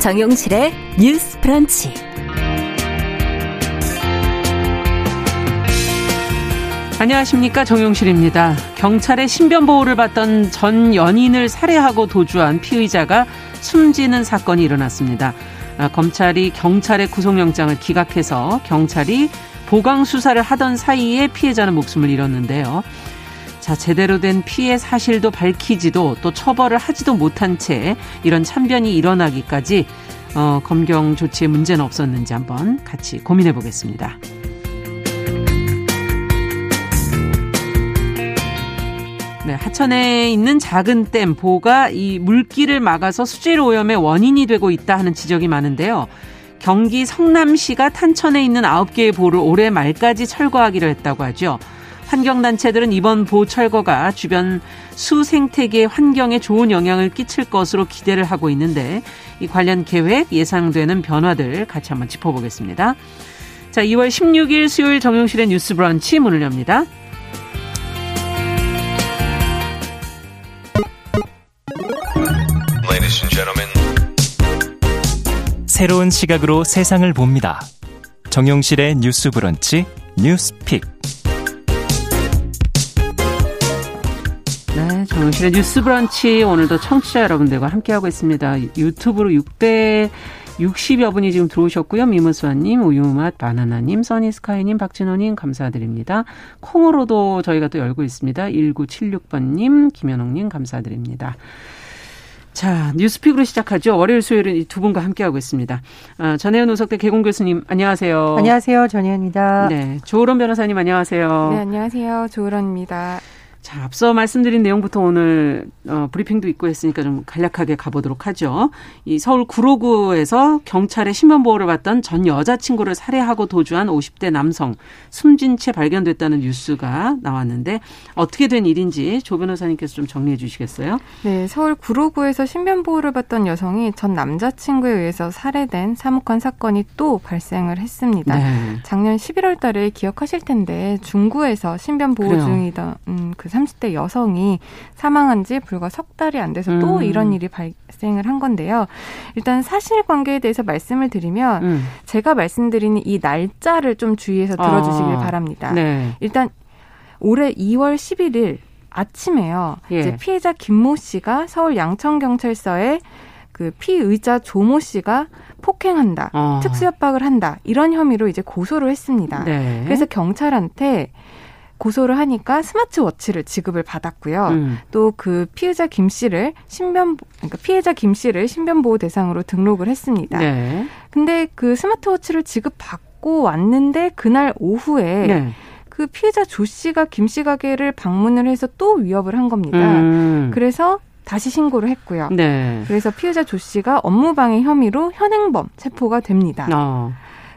정용실의 뉴스 프런치. 안녕하십니까 정용실입니다. 경찰의 신변 보호를 받던 전 연인을 살해하고 도주한 피의자가 숨지는 사건이 일어났습니다. 아, 검찰이 경찰의 구속영장을 기각해서 경찰이 보강 수사를 하던 사이에 피해자는 목숨을 잃었는데요. 자, 제대로 된 피해 사실도 밝히지도 또 처벌을 하지도 못한 채 이런 참변이 일어나기까지 어, 검경 조치에 문제는 없었는지 한번 같이 고민해 보겠습니다. 네, 하천에 있는 작은 댐 보가 이 물길을 막아서 수질 오염의 원인이 되고 있다 하는 지적이 많은데요. 경기 성남시가 탄천에 있는 9개의 보를 올해 말까지 철거하기로 했다고 하죠. 환경단체들은 이번 보 철거가 주변 수 생태계 환경에 좋은 영향을 끼칠 것으로 기대를 하고 있는데 이 관련 계획 예상되는 변화들 같이 한번 짚어보겠습니다. 자, 2월 16일 수요일 정용실의 뉴스 브런치 문을 엽니다. 새로운 시각으로 세상을 봅니다. 정용실의 뉴스 브런치 뉴스 픽. 네, 정용실의 뉴스 브런치 오늘도 청취자 여러분들과 함께하고 있습니다. 유튜브로 6대 60여 분이 지금 들어오셨고요. 미무수아님, 우유맛, 바나나님, 써니스카이님, 박진호님 감사드립니다. 콩으로도 저희가 또 열고 있습니다. 1976번님, 김현옥님 감사드립니다. 자, 뉴스픽으로 시작하죠. 월요일, 수요일은 이 두 분과 함께하고 있습니다. 아, 전혜연 우석대 개공 교수님, 안녕하세요. 안녕하세요. 전혜연입니다. 네. 조으론 변호사님, 안녕하세요. 네, 안녕하세요. 조으론입니다. 자, 앞서 말씀드린 내용부터 오늘 어, 브리핑도 있고 했으니까 좀 간략하게 가보도록 하죠. 이 서울 구로구에서 경찰의 신변 보호를 받던 전 여자친구를 살해하고 도주한 50대 남성 숨진 채 발견됐다는 뉴스가 나왔는데 어떻게 된 일인지 조 변호사님께서 좀 정리해 주시겠어요? 네, 서울 구로구에서 신변 보호를 받던 여성이 전 남자친구에 의해서 살해된 사묵한 사건이 또 발생을 했습니다. 네. 작년 11월 달에 기억하실 텐데 중구에서 신변 보호 중이던 음, 그 30대 여성이 사망한 지 불과 석 달이 안 돼서 또 음. 이런 일이 발생을 한 건데요. 일단 사실관계에 대해서 말씀을 드리면 음. 제가 말씀드리는 이 날짜를 좀 주의해서 들어주시길 아. 바랍니다. 네. 일단 올해 2월 11일 아침에요. 예. 이제 피해자 김모 씨가 서울 양천경찰서에 그 피의자 조모 씨가 폭행한다, 어. 특수협박을 한다 이런 혐의로 이제 고소를 했습니다. 네. 그래서 경찰한테 고소를 하니까 스마트워치를 지급을 받았고요. 음. 또그 피해자 김 씨를 신변 그러니까 피해자 김 씨를 신변 보호 대상으로 등록을 했습니다. 네. 근데 그 스마트워치를 지급 받고 왔는데 그날 오후에 네. 그 피해자 조 씨가 김 씨 가게를 방문을 해서 또 위협을 한 겁니다. 음. 그래서 다시 신고를 했고요. 네. 그래서 피해자 조 씨가 업무방해 혐의로 현행범 체포가 됩니다. 어.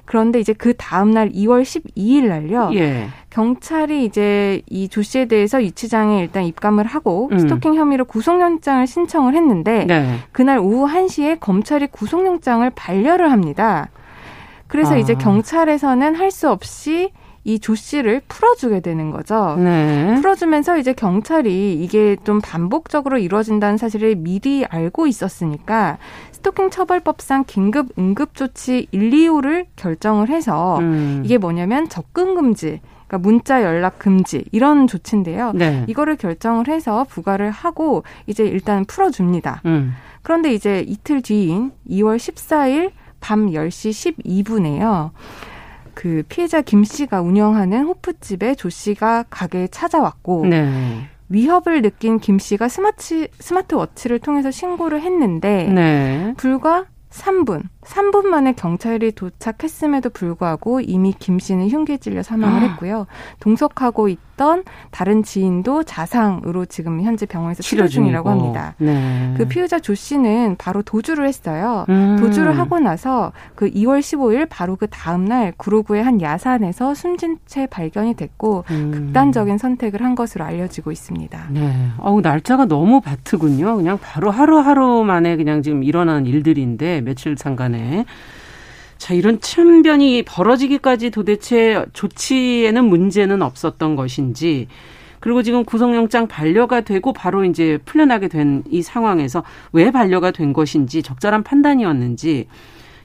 그런데 이제 그 다음날 2월 12일 날요. 예. 경찰이 이제 이 조 씨에 대해서 유치장에 일단 입감을 하고 음. 스토킹 혐의로 구속영장을 신청을 했는데 네. 그날 오후 1시에 검찰이 구속영장을 반려를 합니다. 그래서 아. 이제 경찰에서는 할 수 없이 이조 씨를 풀어주게 되는 거죠. 네. 풀어주면서 이제 경찰이 이게 좀 반복적으로 이루어진다는 사실을 미리 알고 있었으니까 스토킹 처벌법상 긴급 응급조치 1, 2호를 결정을 해서 음. 이게 뭐냐면 접근 금지 그러니까 문자 연락 금지 이런 조치인데요. 네. 이거를 결정을 해서 부과를 하고 이제 일단 풀어줍니다. 음. 그런데 이제 이틀 뒤인 2월 14일 밤 10시 12분에요. 그 피해자 김 씨가 운영하는 호프집에 조 씨가 가게에 찾아왔고 네. 위협을 느낀 김 씨가 스마트 스마트워치를 통해서 신고를 했는데 네. 불과 3분, 3분 만에 경찰이 도착했음에도 불구하고 이미 김 씨는 흉기에 찔려 사망을 아. 했고요. 동석하고 있던 다른 지인도 자상으로 지금 현재 병원에서 치료 중이라고 합니다. 네. 그 피의자 조 씨는 바로 도주를 했어요. 음. 도주를 하고 나서 그 2월 15일 바로 그 다음 날 구로구의 한 야산에서 숨진 채 발견이 됐고 음. 극단적인 선택을 한 것으로 알려지고 있습니다. 네. 어우 날짜가 너무 바트군요. 그냥 바로 하루하루 만에 그냥 지금 일어난 일들인데 며칠 상간에. 자, 이런 참변이 벌어지기까지 도대체 조치에는 문제는 없었던 것인지 그리고 지금 구속영장 반려가 되고 바로 이제 풀려나게 된 이 상황에서 왜 반려가 된 것인지 적절한 판단이었는지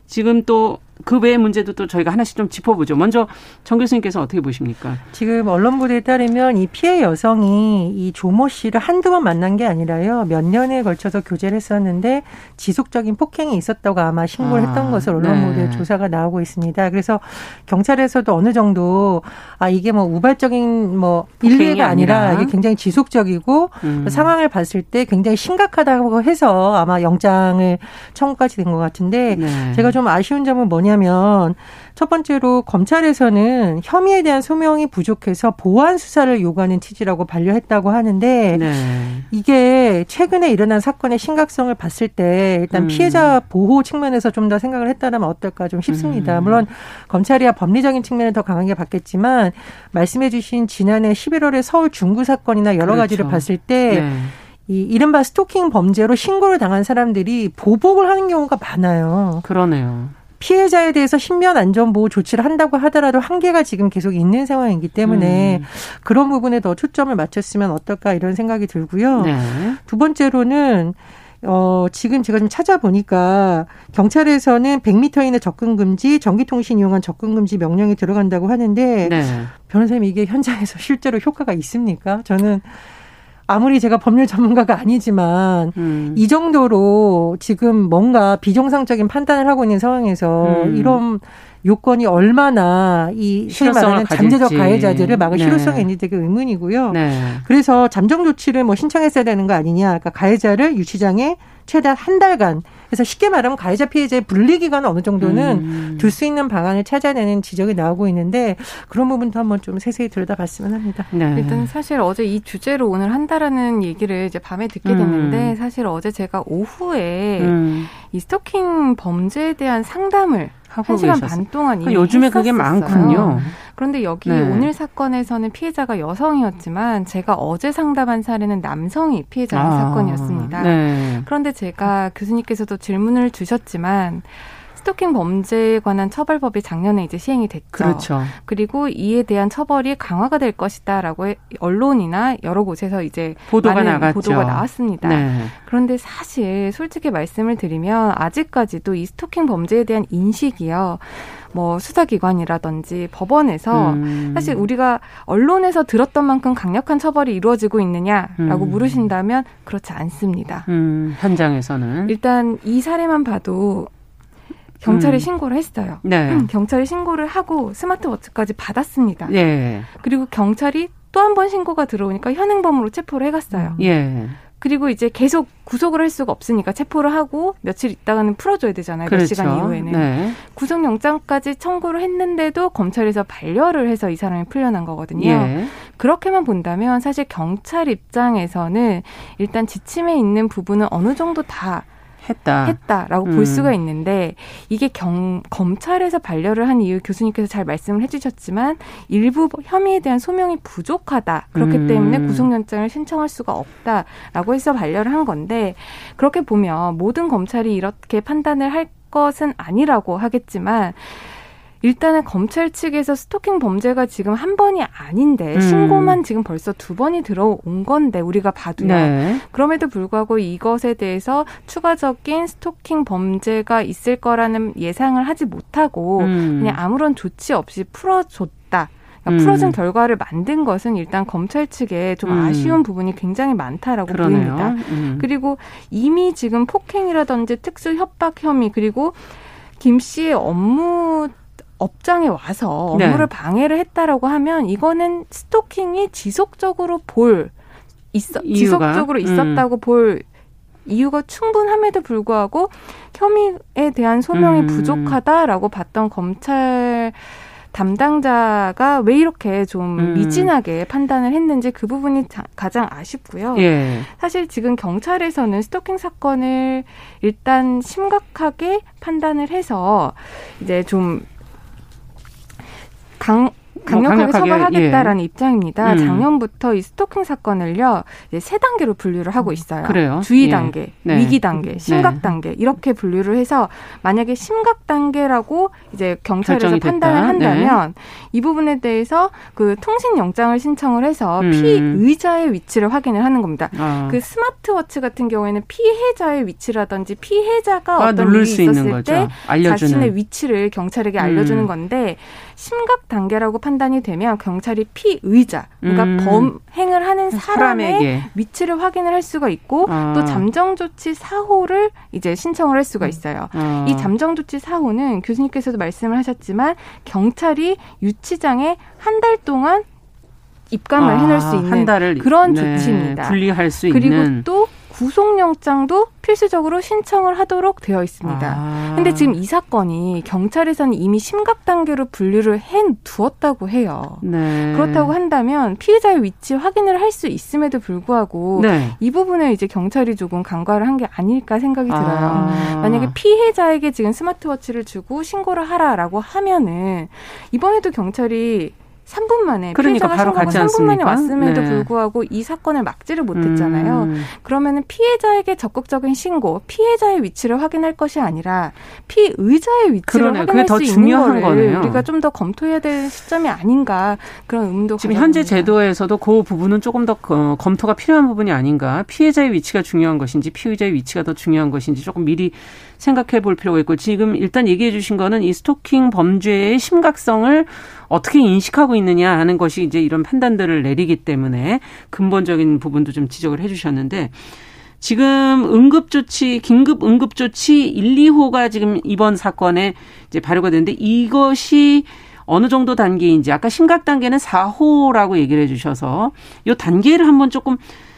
지금 또 그 외의 문제도 또 저희가 하나씩 좀 짚어보죠. 먼저 정 교수님께서 어떻게 보십니까? 지금 언론 보도에 따르면 이 피해 여성이 이 조모 씨를 한두 번 만난 게 아니라요. 몇 년에 걸쳐서 교제를 했었는데 지속적인 폭행이 있었다고 아마 신고를 아, 했던 것을 언론 보도에 네. 조사가 나오고 있습니다. 그래서 경찰에서도 어느 정도 아 이게 뭐 우발적인 뭐 일례가 아니라, 아니라, 이게 굉장히 지속적이고 음. 상황을 봤을 때 굉장히 심각하다고 해서 아마 영장을 청구까지 된 것 같은데 네. 제가 좀 아쉬운 점은 뭐냐 뭐냐면 첫 번째로 검찰에서는 혐의에 대한 소명이 부족해서 보완 수사를 요구하는 취지라고 반려했다고 하는데 네. 이게 최근에 일어난 사건의 심각성을 봤을 때 일단 음. 피해자 보호 측면에서 좀 더 생각을 했다면 어떨까 좀 싶습니다. 음. 물론 검찰이야 법리적인 측면을 더 강하게 봤겠지만 말씀해 주신 지난해 11월에 서울 중구 사건이나 여러 그렇죠. 가지를 봤을 때 네. 이 이른바 스토킹 범죄로 신고를 당한 사람들이 보복을 하는 경우가 많아요. 그러네요. 피해자에 대해서 신변 안전 보호 조치를 한다고 하더라도 한계가 지금 계속 있는 상황이기 때문에 음. 그런 부분에 더 초점을 맞췄으면 어떨까 이런 생각이 들고요. 네. 두 번째로는 어, 지금 제가 좀 찾아보니까 경찰에서는 100m 이내 접근 금지, 전기통신 이용한 접근 금지 명령이 들어간다고 하는데 네. 변호사님 이게 현장에서 실제로 효과가 있습니까? 저는 아무리 제가 법률 전문가가 아니지만 음. 이 정도로 지금 뭔가 비정상적인 판단을 하고 있는 상황에서 음. 이런 요건이 얼마나 이 소위 말하는 잠재적 가해자들을 막을 네. 실효성이 있는지 되게 의문이고요. 네. 그래서 잠정 조치를 뭐 신청했어야 되는 거 아니냐. 그러니까 가해자를 유치장에 최대한 한 달간 그래서 쉽게 말하면 가해자 피해자의 분리 기간을 어느 정도는 음. 둘수 있는 방안을 찾아내는 지적이 나오고 있는데 그런 부분도 한번 좀 세세히 들여다봤으면 합니다. 네. 일단 사실 어제 이 주제로 오늘 한다라는 얘기를 이제 밤에 듣게 음. 됐는데 음. 사실 어제 제가 오후에 음. 이 스토킹 범죄에 대한 상담을 하고 1시간 반 동안 이미 요즘에 했었었어요. 그게 많군요. 그런데 여기 네. 오늘 사건에서는 피해자가 여성이었지만 제가 어제 상담한 사례는 남성이 피해자 아, 사건이었습니다. 네. 그런데 제가 교수님께서도 질문을 주셨지만 스토킹 범죄에 관한 처벌법이 작년에 이제 시행이 됐죠. 그렇죠. 그리고 이에 대한 처벌이 강화가 될 것이다라고 언론이나 여러 곳에서 이제 보도가 나갔죠. 보도가 나왔습니다. 네. 그런데 사실 솔직히 말씀을 드리면 아직까지도 이 스토킹 범죄에 대한 인식이요. 뭐 수사기관이라든지 법원에서 음. 사실 우리가 언론에서 들었던 만큼 강력한 처벌이 이루어지고 있느냐라고 음. 물으신다면 그렇지 않습니다. 음, 현장에서는 일단 이 사례만 봐도 경찰에 음. 신고를 했어요. 네. 음, 경찰에 신고를 하고 스마트워치까지 받았습니다. 네. 그리고 경찰이 또 한 번 신고가 들어오니까 현행범으로 체포를 해갔어요. 예. 그리고 이제 계속 구속을 할 수가 없으니까 체포를 하고 며칠 있다가는 풀어줘야 되잖아요. 그렇죠. 몇 시간 이후에는. 네. 구속영장까지 청구를 했는데도 검찰에서 반려를 해서 이 사람이 풀려난 거거든요. 예. 그렇게만 본다면 사실 경찰 입장에서는 일단 지침에 있는 부분은 어느 정도 다 했다. 했다라고 음. 볼 수가 있는데 이게 경, 검찰에서 반려를 한 이유 교수님께서 잘 말씀을 해주셨지만 일부 혐의에 대한 소명이 부족하다. 그렇기 음. 때문에 구속영장을 신청할 수가 없다라고 해서 반려를 한 건데 그렇게 보면 모든 검찰이 이렇게 판단을 할 것은 아니라고 하겠지만 일단은 검찰 측에서 스토킹 범죄가 지금 한 번이 아닌데 음. 신고만 지금 벌써 두 번이 들어온 건데 우리가 봐도요. 네. 그럼에도 불구하고 이것에 대해서 추가적인 스토킹 범죄가 있을 거라는 예상을 하지 못하고 음. 그냥 아무런 조치 없이 풀어줬다. 그러니까 음. 풀어준 결과를 만든 것은 일단 검찰 측에 좀 음. 아쉬운 부분이 굉장히 많다라고 그러네요. 보입니다. 음. 그리고 이미 지금 폭행이라든지 특수 협박 혐의 그리고 김 씨의 업무 업장에 와서 네. 업무를 네. 방해를 했다라고 하면 이거는 스토킹이 지속적으로 볼 있어 이유가? 지속적으로 있었다고 음. 볼 이유가 충분함에도 불구하고 혐의에 대한 소명이 음. 부족하다라고 봤던 검찰 담당자가 왜 이렇게 좀 음. 미진하게 판단을 했는지 그 부분이 자, 가장 아쉽고요. 예. 사실 지금 경찰에서는 스토킹 사건을 일단 심각하게 판단을 해서 이제 좀 강, 강력하게, 강력하게 처벌하겠다라는 예. 입장입니다. 음. 작년부터 이 스토킹 사건을요 이제 세 단계로 분류를 하고 있어요. 그래요? 주의 예. 단계, 네. 위기 단계, 네. 심각 네. 단계 이렇게 분류를 해서 만약에 심각 단계라고 이제 경찰에서 판단을 한다면 네. 이 부분에 대해서 그 통신 영장을 신청을 해서 음. 피의자의 위치를 확인을 하는 겁니다. 아. 그 스마트워치 같은 경우에는 피해자의 위치라든지 피해자가 아, 어떤 일이 있었을 때 자신의 위치를 경찰에게 알려주는 음. 건데 심각 단계라고 판단이 되면 경찰이 피의자, 그러니까 음. 범행을 하는 사람의 사람에게. 위치를 확인을 할 수가 있고 아. 또 잠정 조치 사호를 이제 신청을 할 수가 있어요. 아. 이 잠정 조치 사호는 교수님께서도 말씀을 하셨지만 경찰이 유치장에 한 달 동안 입감을 아, 해낼 수 있는 그런 네, 조치입니다. 분리할 수 그리고 있는 그리고 또 구속영장도 필수적으로 신청을 하도록 되어 있습니다. 아. 근데 지금 이 사건이 경찰에서는 이미 심각 단계로 분류를 해 두었다고 해요. 네. 그렇다고 한다면 피해자의 위치 확인을 할 수 있음에도 불구하고 네. 이 부분을 이제 경찰이 조금 간과를 한 게 아닐까 생각이 들어요. 아. 만약에 피해자에게 지금 스마트워치를 주고 신고를 하라라고 하면은 이번에도 경찰이 3분 만에 그러니까 바로 가지 3분 만에 왔음에도 네. 불구하고 이 사건을 막지를 못했잖아요. 음. 그러면은 피해자에게 적극적인 신고, 피해자의 위치를 확인할 것이 아니라 피의자의 위치를 그러네. 확인할 수 있는 거를 거네요. 우리가 좀 더 검토해야 될 시점이 아닌가 그런 의문도 지금 현재 제도에서도 그 부분은 조금 더 어, 검토가 필요한 부분이 아닌가. 피해자의 위치가 중요한 것인지 피의자의 위치가 더 중요한 것인지 조금 미리 생각해 볼 필요가 있고 지금 일단 얘기해 주신 거는 이 스토킹 범죄의 심각성을 어떻게 인식하고 있느냐 하는 것이 이제 이런 판단들을 내리기 때문에 근본적인 부분도 좀 지적을 해 주셨는데 지금 응급조치, 긴급 응급조치 1, 2호가 지금 이번 사건에 이제 발효가 됐는데 이것이 어느 정도 단계인지 아까 심각 단계는 4호라고 얘기를 해 주셔서 이 단계를 한번 조금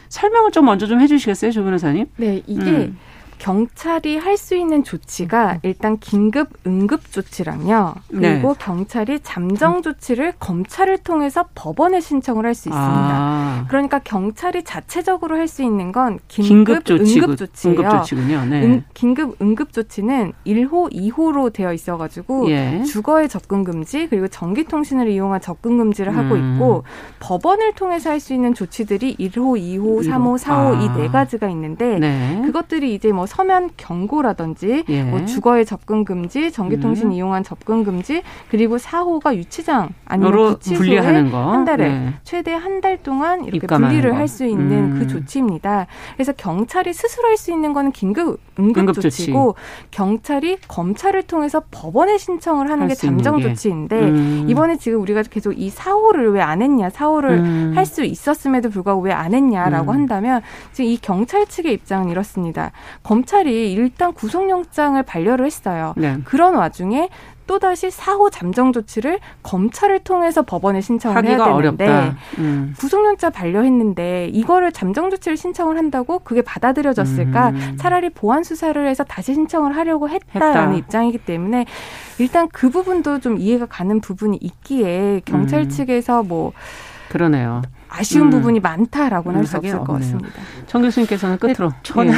설명을 좀 먼저 좀 해주시겠어요, 조 변호사님? 네, 이게 음. 경찰이 할 수 있는 조치가 일단 긴급 응급 조치랑요. 그리고 네. 경찰이 잠정 조치를 검찰을 통해서 법원에 신청을 할 수 있습니다. 아. 그러니까 경찰이 자체적으로 할 수 있는 건 긴급, 긴급 조치, 응급 조치예요. 응급. 네. 응, 긴급 응급 조치는 1호, 2호로 되어 있어 가지고 예. 주거의 접근 금지 그리고 전기 통신을 이용한 접근 금지를 하고 음. 있고 법원을 통해서 할 수 있는 조치들이 1호, 2호, 3호, 4호 아. 이네 가지가 있는데 네. 그것들이 이제 뭐 서면 경고라든지 예. 뭐 주거의 접근 금지, 전기통신 음. 이용한 접근 금지, 그리고 사호가 유치장 아니면 구치소에 한 달에 네. 최대 한 달 동안 이렇게 분리를 할 수 있는 그 음. 그 조치입니다. 그래서 경찰이 스스로 할 수 있는 거는 긴급 응급, 조치고 조치. 경찰이 검찰을 통해서 법원에 신청을 하는 게 잠정 조치인데 음. 이번에 지금 우리가 계속 이 사호를 왜 안 했냐, 사호를 음. 할수 있었음에도 불구하고 왜 안 했냐라고 음. 한다면 지금 이 경찰 측의 입장은 이렇습니다. 검 검찰이 일단 구속영장을 반려를 했어요. 네. 그런 와중에 또다시 사후 잠정 조치를 검찰을 통해서 법원에 신청을 해야 되는데 음. 구속영장 반려했는데 이거를 잠정 조치를 신청을 한다고 그게 받아들여졌을까? 음. 차라리 보안 수사를 해서 다시 신청을 하려고 했다라는 했다. 입장이기 때문에 일단 그 부분도 좀 이해가 가는 부분이 있기에 경찰 음. 측에서 뭐 그러네요. 아쉬운 음. 부분이 많다라고는 할 수 없을 것 같습니다. 정 교수님께서는 끝으로 저는 예.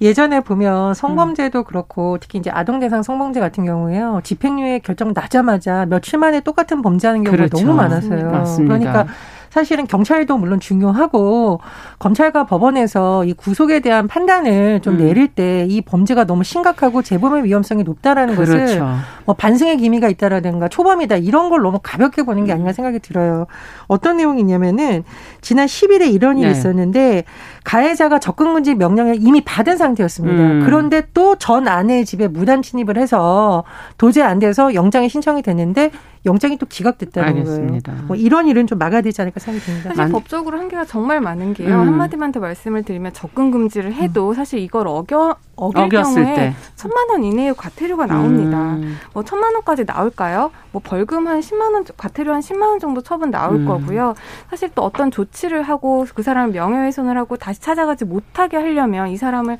예전에 보면 성범죄도 그렇고 특히 이제 아동 대상 성범죄 같은 경우에요. 집행유예 결정 나자마자 며칠 만에 똑같은 범죄하는 경우가 그렇죠. 너무 많았어요. 맞습니다. 그러니까 사실은 경찰도 물론 중요하고 검찰과 법원에서 이 구속에 대한 판단을 좀 음. 내릴 때 이 범죄가 너무 심각하고 재범의 위험성이 높다라는 그렇죠. 것을 뭐 반성의 기미가 있다라든가 초범이다 이런 걸 너무 가볍게 보는 게 아닌가 생각이 들어요. 어떤 내용이냐면은 지난 10일에 이런 일이 네. 있었는데 가해자가 접근금지 명령을 이미 받은 상태였습니다. 음. 그런데 또 전 아내의 집에 무단 침입을 해서 도저히 안 돼서 영장이 신청이 됐는데 영장이 또 기각됐다는 알겠습니다. 거예요. 뭐 이런 일은 좀 막아야 되지 않을까 생각이 듭니다. 사실 만... 법적으로 한계가 정말 많은 게요. 음. 한마디만 더 말씀을 드리면 접근 금지를 해도 음. 사실 이걸 어겨 어길 경우에 때. 천만 원 이내의 과태료가 나옵니다. 음. 뭐 천만 원까지 나올까요? 뭐 벌금 한 10만 원, 과태료 한 10만 원 정도 처분 나올 음. 거고요. 사실 또 어떤 조치를 하고 그 사람을 명예훼손을 하고 다시 찾아가지 못하게 하려면 이 사람을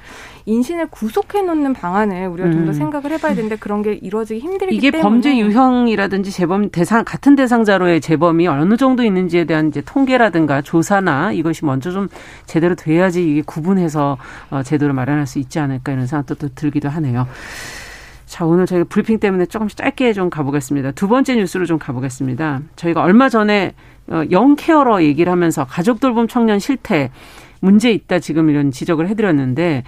인신을 구속해 놓는 방안을 우리가 음. 좀더 생각을 해봐야 되는데 그런 게 이루어지기 힘들기 이게 때문에 이게 범죄 유형이라든지 재범 대상 같은 대상자로의 재범이 어느 정도 있는지에 대한 이제 통계라든가 조사나 이것이 먼저 좀 제대로 돼야지 이게 구분해서 어, 제도를 마련할 수 있지 않을까 이런 생각도 또 들기도 하네요. 자, 오늘 저희가 브리핑 때문에 조금씩 짧게 좀 가보겠습니다. 두 번째 뉴스로 좀 가보겠습니다. 저희가 얼마 전에 어, 영케어러 얘기를 하면서 가족 돌봄 청년 실태 문제 있다 지금 이런 지적을 해드렸는데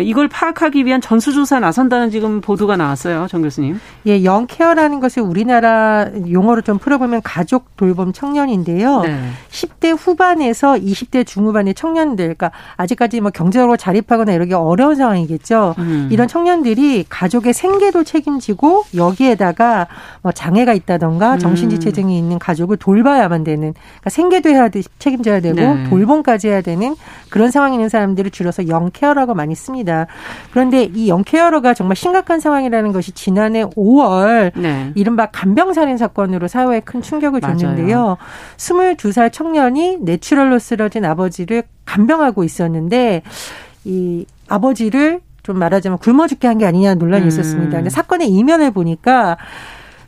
이걸 파악하기 위한 전수조사 나선다는 지금 보도가 나왔어요, 정 교수님. 예, 영케어라는 것을 우리나라 용어로 좀 풀어보면 가족 돌봄 청년인데요. 네. 10대 후반에서 20대 중후반의 청년들, 그러니까 아직까지 뭐 경제적으로 자립하거나 이러기 어려운 상황이겠죠. 음. 이런 청년들이 가족의 생계도 책임지고 여기에다가 뭐 장애가 있다던가 음. 정신지체증이 있는 가족을 돌봐야만 되는, 그러니까 생계도 해야 돼, 책임져야 되고 네. 돌봄까지 해야 되는 그런 상황이 있는 사람들을 줄여서 영케어라고 많이 씁니다. 합니다. 그런데 이 영케어러가 정말 심각한 상황이라는 것이 지난해 5월 네. 이른바 간병살인 사건으로 사회에 큰 충격을 줬는데요. 맞아요. 22살 청년이 내추럴로 쓰러진 아버지를 간병하고 있었는데 이 아버지를 좀 말하자면 굶어 죽게 한 게 아니냐 논란이 음. 있었습니다. 근데 사건의 이면을 보니까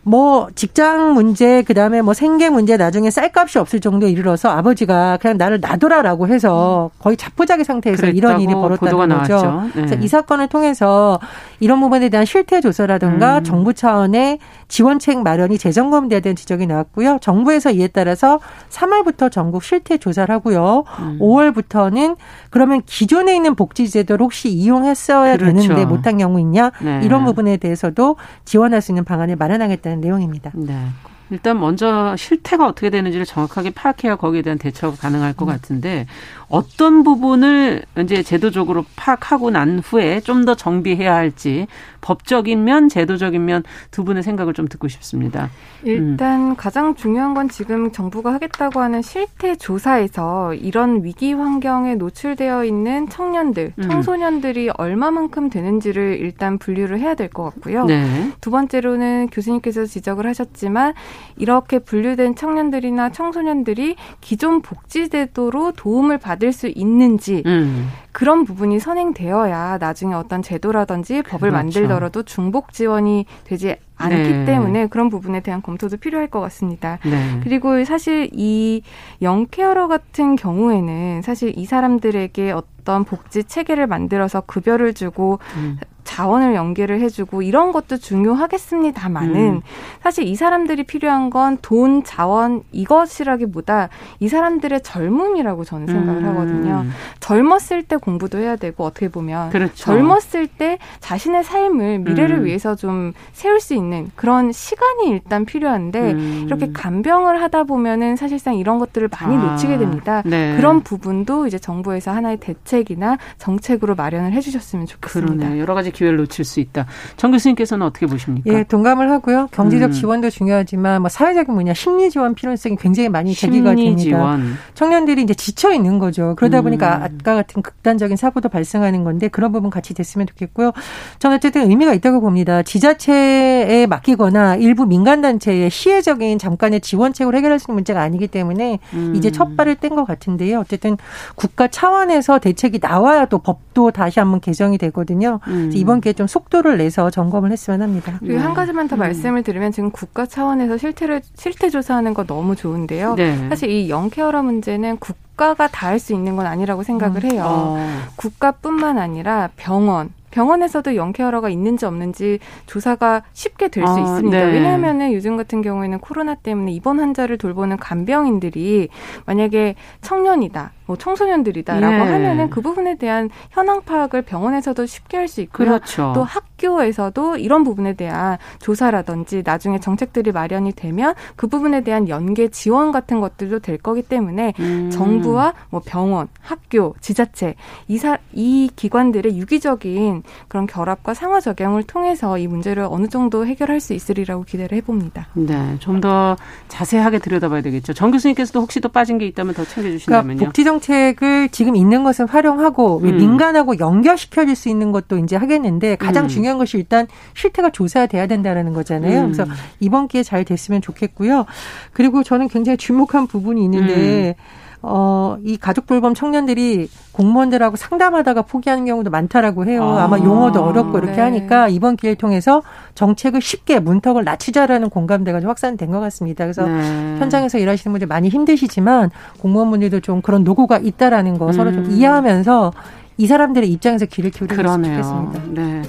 뭐 직장 문제 그다음에 뭐 생계 문제 나중에 쌀값이 없을 정도에 이르러서 아버지가 그냥 나를 놔둬라라고 해서 거의 자포자기 상태에서 이런 일이 벌었다는 거죠. 네. 그래서 이 사건을 통해서 이런 부분에 대한 실태 조사라든가 음. 정부 차원의 지원책 마련이 재점검돼야 되는 지적이 나왔고요. 정부에서 이에 따라서 3월부터 전국 실태 조사를 하고요. 음. 5월부터는 그러면 기존에 있는 복지 제도를 혹시 이용했어야 그렇죠. 되는데 못한 경우 있냐 네. 이런 부분에 대해서도 지원할 수 있는 방안을 마련하겠다는 내용입니다. 네. 일단 먼저 실태가 어떻게 되는지를 정확하게 파악해야 거기에 대한 대처가 가능할 것 음. 같은데 어떤 부분을 이제 제도적으로 파악하고 난 후에 좀 더 정비해야 할지 법적인 면, 제도적인 면 두 분의 생각을 좀 듣고 싶습니다. 일단 음. 가장 중요한 건 지금 정부가 하겠다고 하는 실태 조사에서 이런 위기 환경에 노출되어 있는 청년들, 음. 청소년들이 얼마만큼 되는지를 일단 분류를 해야 될 것 같고요. 네. 두 번째로는 교수님께서 지적을 하셨지만 이렇게 분류된 청년들이나 청소년들이 기존 복지제도로 도움을 받을 수 있는지 음. 그런 부분이 선행되어야 나중에 어떤 제도라든지 법을 그렇죠. 만들더라도 중복 지원이 되지 않기 네. 때문에 그런 부분에 대한 검토도 필요할 것 같습니다. 네. 그리고 사실 이 영케어러 같은 경우에는 사실 이 사람들에게 어떤 복지 체계를 만들어서 급여를 주고 음. 자원을 연계를 해주고 이런 것도 중요하겠습니다만은 음. 사실 이 사람들이 필요한 건 돈, 자원 이것이라기보다 이 사람들의 젊음이라고 저는 생각을 음. 하거든요. 젊었을 때 공부도 해야 되고 어떻게 보면 그렇죠. 젊었을 때 자신의 삶을 미래를 음. 위해서 좀 세울 수 있는 그런 시간이 일단 필요한데 음. 이렇게 간병을 하다 보면은 사실상 이런 것들을 많이 아. 놓치게 됩니다. 네. 그런 부분도 이제 정부에서 하나의 대책이나 정책으로 마련을 해주셨으면 좋겠습니다. 그러네요. 여러 가지 기회를 놓칠 수 있다. 정 교수님께서는 어떻게 보십니까? 예, 동감을 하고요. 경제적 음. 지원도 중요하지만 뭐 사회적인 뭐냐 심리 지원 필요성이 굉장히 많이 제기가 됩니다. 지원. 청년들이 이제 지쳐 있는 거죠. 그러다 보니까 음. 아까 같은 극단적인 사고도 발생하는 건데 그런 부분 같이 됐으면 좋겠고요. 저는 어쨌든 의미가 있다고 봅니다. 지자체에 맡기거나 일부 민간 단체의 시혜적인 잠깐의 지원책으로 해결할 수 있는 문제가 아니기 때문에 음. 이제 첫 발을 뗀 것 같은데요. 어쨌든 국가 차원에서 대책이 나와야 또 법도 다시 한번 개정이 되거든요. 음. 이번 기회에 좀 속도를 내서 점검을 했으면 합니다. 그리고 한 가지만 더 음. 말씀을 드리면 지금 국가 차원에서 실태를 실태 조사하는 거 너무 좋은데요. 네. 사실 이 영케어러 문제는 국가가 다 할 수 있는 건 아니라고 생각을 음. 해요. 어. 국가뿐만 아니라 병원, 병원에서도 영케어러가 있는지 없는지 조사가 쉽게 될수 아, 있습니다. 네. 왜냐하면은 요즘 같은 경우에는 코로나 때문에 입원 환자를 돌보는 간병인들이 만약에 청년이다. 뭐 청소년들이다라고 네. 하면은 그 부분에 대한 현황 파악을 병원에서도 쉽게 할 수 있고요. 그렇죠. 또 학교에서도 이런 부분에 대한 조사라든지 나중에 정책들이 마련이 되면 그 부분에 대한 연계 지원 같은 것들도 될 거기 때문에 음. 정부와 뭐 병원, 학교, 지자체 이사 이 기관들의 유기적인 그런 결합과 상호작용을 통해서 이 문제를 어느 정도 해결할 수 있으리라고 기대를 해봅니다. 네, 좀 더 자세하게 들여다봐야 되겠죠. 정 교수님께서도 혹시 또 빠진 게 있다면 더 챙겨주신다면요. 그러니까 정 책을 지금 있는 것은 활용하고 음. 민간하고 연결시켜줄 수 있는 것도 이제 하겠는데 가장 음. 중요한 것이 일단 실태가 조사돼야 된다라는 거잖아요. 음. 그래서 이번 기회에 잘 됐으면 좋겠고요. 그리고 저는 굉장히 주목한 부분이 있는데 음. 어, 이 가족 돌봄 청년들이 공무원들하고 상담하다가 포기하는 경우도 많다라고 해요. 아. 마 용어도 어렵고 이렇게 네. 하니까 이번 기회를 통해서 정책을 쉽게 문턱을 낮추자라는 공감대가 좀 확산된 것 같습니다. 그래서 네. 현장에서 일하시는 분들 많이 힘드시지만 공무원분들도 좀 그런 노고가 있다라는 거 음. 서로 좀 음. 이해하면서 이 사람들의 입장에서 귀를 기울이면 좋겠습니다. 네.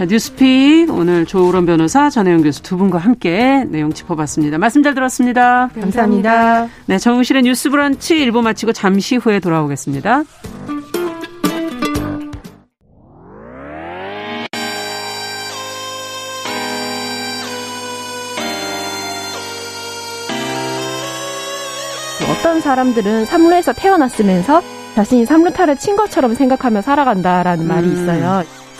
자, 뉴스픽 오늘 조우론 변호사, 전혜영 교수 두 분과 함께 내용 짚어봤습니다. 말씀 잘 들었습니다. 감사합니다. 네, 정우실의 뉴스 브런치 1부 마치고 잠시 후에 돌아오겠습니다. 어떤 사람들은 삼루에서 태어났으면서 자신이 삼루타를 친 것처럼 생각하며 살아간다라는 음. 말이 있어요.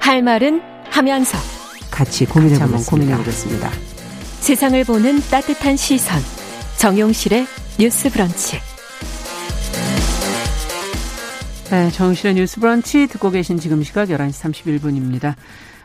할 말은 하면서 같이 고민해보면 고민해 보겠습니다. 세상을 보는 따뜻한 시선 정용실의 뉴스 브런치 네, 정용실의 뉴스 브런치 듣고 계신 지금 시각 11시 31분입니다.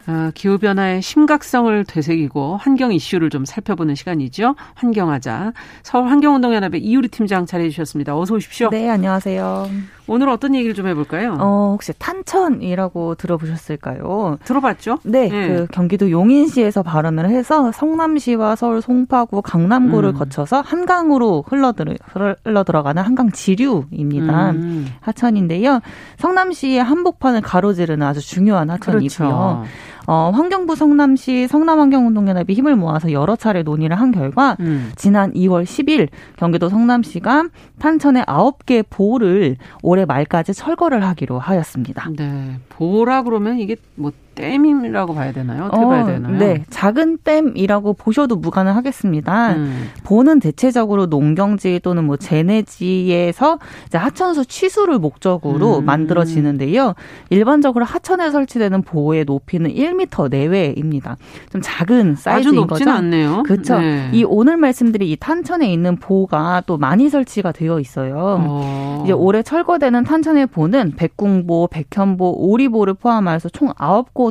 어, 기후변화의 심각성을 되새기고 환경 이슈를 좀 살펴보는 시간이죠. 환경하자. 서울환경운동연합의 이유리 팀장 자리해 주셨습니다. 어서 오십시오. 네, 안녕하세요. 오늘 어떤 얘기를 좀 해볼까요? 어, 혹시 탄천이라고 들어보셨을까요? 들어봤죠? 네, 네. 그 경기도 용인시에서 발언을 해서 성남시와 서울 송파구, 강남구를 음. 거쳐서 한강으로 흘러들, 흘러 들어가는 한강 지류입니다. 음. 하천인데요. 성남시의 한복판을 가로지르는 아주 중요한 하천이고요. 그렇죠. 어, 환경부 성남시 성남환경운동연합이 힘을 모아서 여러 차례 논의를 한 결과 음. 지난 2월 10일 경기도 성남시가 탄천의 9개 보호를 올해 말까지 철거를 하기로 하였습니다. 네. 보호라 그러면 이게 뭐 댐이라고 봐야 되나요? 어떻게 어, 봐야 되나요? 네, 작은 댐이라고 보셔도 무관하겠습니다. 음. 보는 대체적으로 농경지 또는 뭐 재내지에서 이제 하천수 취수를 목적으로 음. 만들어지는데요. 일반적으로 하천에 설치되는 보호의 높이는 1m 내외입니다. 좀 작은 사이즈인 아주 높진 거죠. 않네요. 그렇죠. 네. 이 오늘 말씀드린 이 탄천에 있는 보호가 또 많이 설치가 되어 있어요. 어. 이제 올해 철거되는 탄천의 보는 백궁보, 백현보, 오리보를 포함해서 총 9곳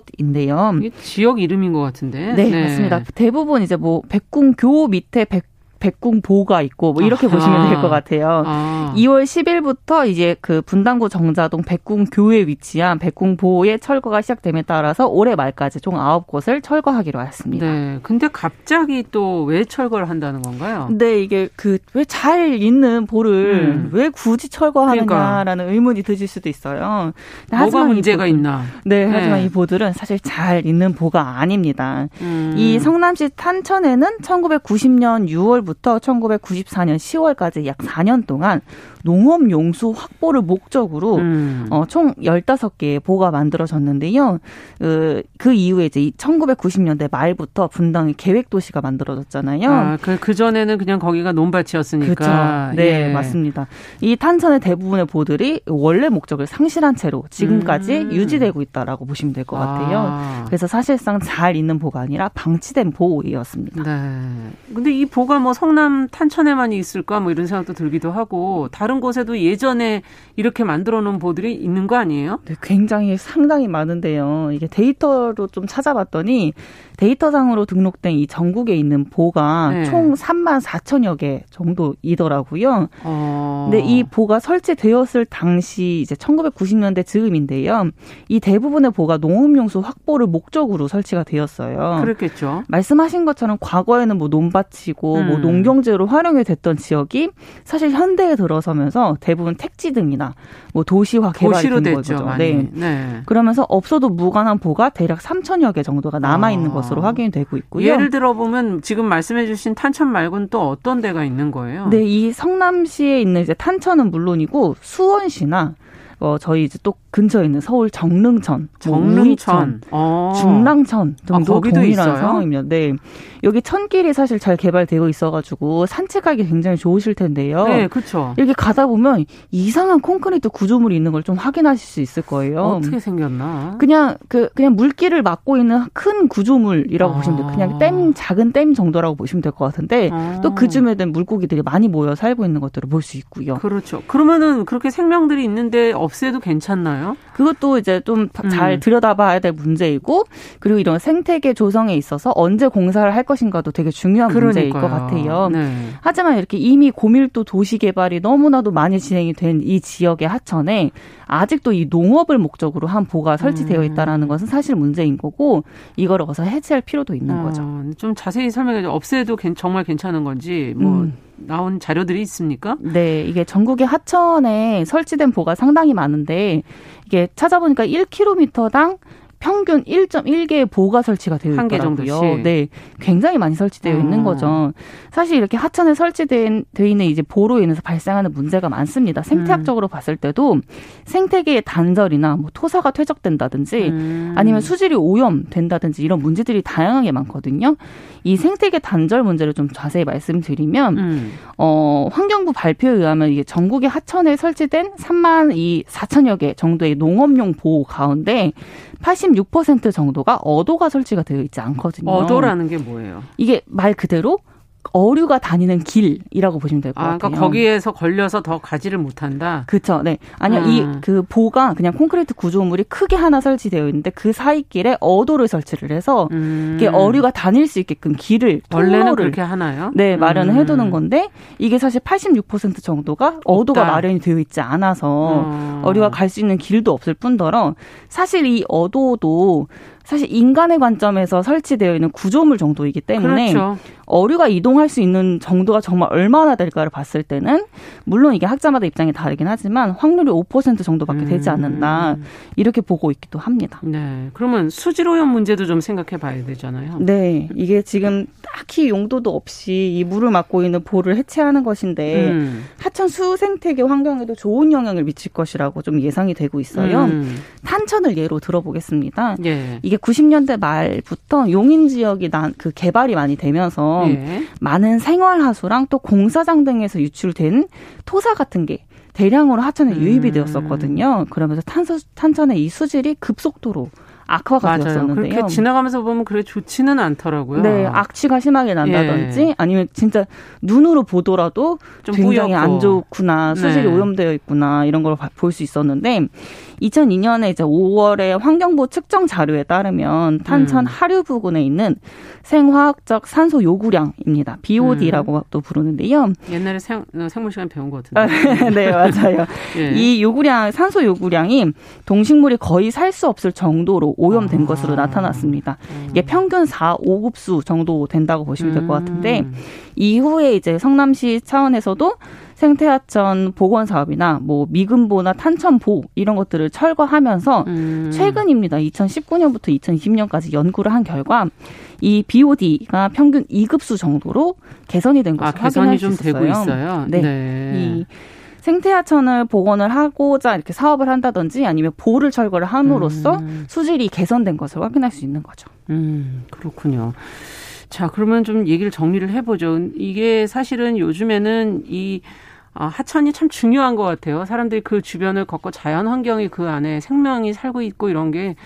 이게 지역 이름인 것 같은데. 네, 네. 맞습니다. 대부분 이제 뭐 백궁교 밑에 백 백궁보가 있고 뭐 이렇게 아하. 보시면 될 것 같아요. 아. 2월 10일부터 이제 그 분당구 정자동 백궁교에 위치한 백궁보의 철거가 시작됨에 따라서 올해 말까지 총 9곳을 철거하기로 했습니다. 네. 근데 갑자기 또 왜 철거를 한다는 건가요? 네, 이게 그 왜 잘 있는 보를 음. 왜 굳이 철거하느냐라는 그러니까. 의문이 드실 수도 있어요. 뭐가 문제가 있나? 네, 하지만 네. 이 보들은 사실 잘 있는 보가 아닙니다. 음. 이 성남시 탄천에는 1990년 6월부터 1995년부터 1994년 10월까지 약 4년 동안 농업 용수 확보를 목적으로 음. 어, 총 15개의 보가 만들어졌는데요. 그, 그 이후에 이제 1990년대 말부터 분당의 계획 도시가 만들어졌잖아요. 아, 그, 그 전에는 그냥 거기가 논밭이었으니까. 그렇죠. 네, 예. 맞습니다. 이 탄천의 대부분의 보들이 원래 목적을 상실한 채로 지금까지 음. 유지되고 있다라고 보시면 될 것 같아요. 아. 그래서 사실상 잘 있는 보가 아니라 방치된 보이었습니다. 네. 근데 이 보가 뭐 성남 탄천에만 있을까 뭐 이런 생각도 들기도 하고 다른 곳에도 예전에 이렇게 만들어 놓은 보들이 있는 거 아니에요? 네, 굉장히 상당히 많은데요. 이게 데이터로 좀 찾아봤더니 데이터상으로 등록된 이 전국에 있는 보가 네. 총 3만 4천여 개 정도이더라고요. 어. 근데 이 보가 설치되었을 당시 이제 1990년대 즈음인데요. 이 대부분의 보가 농업용수 확보를 목적으로 설치가 되었어요. 그렇겠죠. 말씀하신 것처럼 과거에는 뭐 논밭이고 뭐 음. 뭐 농경지로 활용이 됐던 지역이 사실 현대에 들어서면서 대부분 택지 등이나 뭐 도시화 개발이 된 거죠. 네. 네. 그러면서 없어도 무관한 보가 대략 3천여 개 정도가 남아 있는 아. 것으로 확인이 되고 있고요. 예를 들어 보면 지금 말씀해 주신 탄천 말고는 또 어떤 데가 있는 거예요? 네, 이 성남시에 있는 이제 탄천은 물론이고 수원시나 어, 저희 이제 또 근처에 있는 서울 정릉천, 정릉천, 뭐 어. 중랑천 등도 아, 동일한 있어요? 상황입니다. 네. 여기 천길이 사실 잘 개발되어 있어가지고 산책하기 굉장히 좋으실 텐데요. 네, 그렇죠. 이렇게 가다 보면 이상한 콘크리트 구조물이 있는 걸 좀 확인하실 수 있을 거예요. 어떻게 생겼나? 그냥 그 그냥 물길을 막고 있는 큰 구조물이라고 아. 보시면 돼요. 그냥 댐 작은 댐 정도라고 보시면 될 것 같은데 아. 또 그 쯤에 된 물고기들이 많이 모여 살고 있는 것들을 볼 수 있고요. 그렇죠. 그러면은 그렇게 생명들이 있는데 없애도 괜찮나요? 그것도 이제 좀잘 음. 들여다봐야 될 문제이고 그리고 이런 생태계 조성에 있어서 언제 공사를 할 것 인가도 되게 중요한 그러니까요. 문제일 것 같아요. 네. 하지만 이렇게 이미 고밀도 도시 개발이 너무나도 많이 진행이 된 이 지역의 하천에 아직도 이 농업을 목적으로 한 보가 설치되어 음. 있다라는 것은 사실 문제인 거고 이거를 어서 해체할 필요도 있는 어, 거죠. 좀 자세히 설명해 줘. 없애도 정말 괜찮은 건지 뭐 음. 나온 자료들이 있습니까? 네, 이게 전국의 하천에 설치된 보가 상당히 많은데 이게 찾아보니까 1km당 평균 1.1개의 보호가 설치가 되어 있더라고요. 정도씩. 네, 굉장히 많이 설치되어 음. 있는 거죠. 사실 이렇게 하천에 설치된 돼 있는 이제 보로 인해서 발생하는 문제가 많습니다. 생태학적으로 음. 봤을 때도 생태계의 단절이나 뭐 토사가 퇴적된다든지 음. 아니면 수질이 오염된다든지 이런 문제들이 다양하게 많거든요. 이 생태계 단절 문제를 좀 자세히 말씀드리면 음. 어, 환경부 발표에 의하면 이게 전국의 하천에 설치된 3만 이 4천여 개 정도의 농업용 보호 가운데 86% 정도가 어도가 설치가 되어 있지 않거든요. 어도라는 게 뭐예요? 이게 말 그대로 어류가 다니는 길이라고 보시면 될것 아, 그러니까 같아요. 거기에서 걸려서 더 가지를 못한다. 그렇죠. 네. 아니요, 음. 이그 보가 그냥 콘크리트 구조물이 크게 하나 설치되어 있는데 그 사이 길에 어도를 설치를 해서 음. 이게 어류가 다닐 수 있게끔 길을 원래는 그렇게 하나요? 네, 마련을 음. 해두는 건데 이게 사실 86% 정도가 어도가 없다. 마련이 되어 있지 않아서 어. 어류가 갈 수 있는 길도 없을 뿐더러 사실 이 어도도 사실 인간의 관점에서 설치되어 있는 구조물 정도이기 때문에 그렇죠. 어류가 이동할 수 있는 정도가 정말 얼마나 될까를 봤을 때는 물론 이게 학자마다 입장이 다르긴 하지만 확률이 5% 정도밖에 되지 않는다 음. 이렇게 보고 있기도 합니다. 네, 그러면 수질 오염 문제도 좀 생각해 봐야 되잖아요. 네, 이게 지금 딱히 용도도 없이 이 물을 막고 있는 보를 해체하는 것인데 음. 하천 수생태계 환경에도 좋은 영향을 미칠 것이라고 좀 예상이 되고 있어요. 음. 탄천을 예로 들어보겠습니다. 예. 이게 90년대 말부터 용인 지역이 난 그 개발이 많이 되면서 예. 많은 생활하수랑 또 공사장 등에서 유출된 토사 같은 게 대량으로 하천에 유입이 음. 되었었거든요. 그러면서 탄소, 탄천의 이 수질이 급속도로 악화가 맞아요. 되었었는데요. 그렇게 지나가면서 보면 그래 좋지는 않더라고요. 네, 악취가 심하게 난다든지 예. 아니면 진짜 눈으로 보더라도 굉장히 뿌옇고. 안 좋구나, 수질이 네. 오염되어 있구나 이런 걸 볼 수 있었는데 2002년에 이제 5월에 환경부 측정 자료에 따르면 탄천 음. 하류 부근에 있는 생화학적 산소 요구량입니다. BOD라고 음. 또 부르는데요. 옛날에 생, 생물 시간 배운 것 같은데. 네, 맞아요. 예. 이 요구량, 산소 요구량이 동식물이 거의 살 수 없을 정도로 오염된 아. 것으로 나타났습니다. 음. 이게 평균 4, 5급수 정도 된다고 보시면 될 것 같은데 음. 이후에 이제 성남시 차원에서도 생태하천 복원 사업이나 뭐 미금보나 탄천보 이런 것들을 철거하면서 음. 최근입니다. 2019년부터 2020년까지 연구를 한 결과 이 BOD가 평균 2급수 정도로 개선이 된 것을 아, 확인할 수 있어요. 되고 있어요. 네. 네. 이 생태하천을 복원을 하고자 이렇게 사업을 한다든지 아니면 보를 철거를 함으로써 음. 수질이 개선된 것을 확인할 수 있는 거죠. 음, 그렇군요. 자, 그러면 좀 얘기를 정리를 해보죠. 이게 사실은 요즘에는 이 아, 하천이 참 중요한 것 같아요. 사람들이 그 주변을 걷고 자연 환경이 그 안에 생명이 살고 있고 이런 게.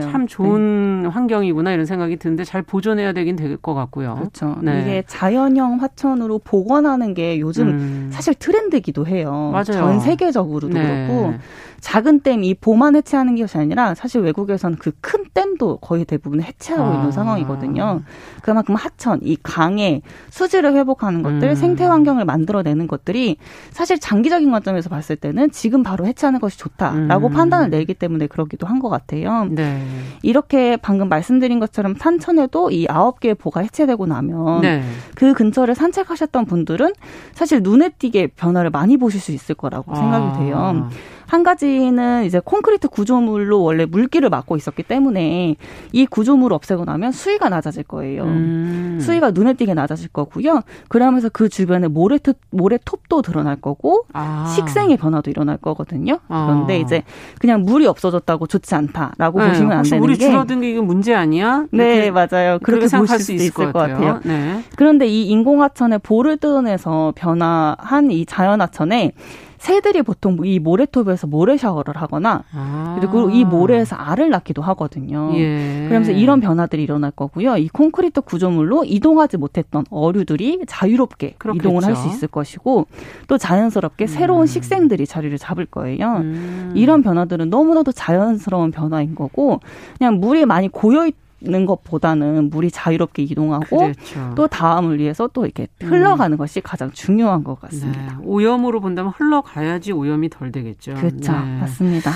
참 좋은 네. 환경이구나 이런 생각이 드는데 잘 보존해야 되긴 될 것 같고요. 그렇죠. 네. 이게 자연형 하천으로 복원하는 게 요즘 음. 사실 트렌드기도 해요. 맞아요. 전 세계적으로도 네. 그렇고 작은 댐 이 보만 해체하는 것이 아니라 사실 외국에서는 그 큰 댐도 거의 대부분 해체하고 아. 있는 상황이거든요. 그만큼 하천, 이 강의 수질을 회복하는 것들, 음. 생태 환경을 만들어내는 것들이 사실 장기적인 관점에서 봤을 때는 지금 바로 해체하는 것이 좋다라고 음. 판단을 내기 때문에 그러기도 한 것 같아요. 네. 이렇게 방금 말씀드린 것처럼 산천에도 이 아홉 개의 보가 해체되고 나면 네. 그 근처를 산책하셨던 분들은 사실 눈에 띄게 변화를 많이 보실 수 있을 거라고 생각이 돼요. 아. 한 가지는 이제 콘크리트 구조물로 원래 물기를 막고 있었기 때문에 이 구조물을 없애고 나면 수위가 낮아질 거예요. 음. 수위가 눈에 띄게 낮아질 거고요. 그러면서 그 주변에 모래톱, 모래 톱도 드러날 거고 아. 식생의 변화도 일어날 거거든요. 그런데 아. 이제 그냥 물이 없어졌다고 좋지 않다라고 네, 보시면 안 되는 물이 게 물이 줄어든 게 이건 문제 아니야? 네, 맞아요. 그렇게 보실 수 있을 것 같아요. 것 같아요. 네. 그런데 이 인공하천에 볼을 뜯어내서 변화한 이 자연하천에 새들이 보통 이 모래톱에서 모래 샤워를 하거나 아. 그리고 이 모래에서 알을 낳기도 하거든요. 예. 그러면서 이런 변화들이 일어날 거고요. 이 콘크리트 구조물로 이동하지 못했던 어류들이 자유롭게 그렇겠죠. 이동을 할 수 있을 것이고 또 자연스럽게 음. 새로운 식생들이 자리를 잡을 거예요. 음. 이런 변화들은 너무나도 자연스러운 변화인 거고 그냥 물이 많이 고여 있 는 것보다는 물이 자유롭게 이동하고 그렇죠. 또 다음을 위해서 또 이렇게 흘러가는 음. 것이 가장 중요한 것 같습니다. 네. 오염으로 본다면 흘러가야지 오염이 덜 되겠죠. 그렇죠. 네. 맞습니다.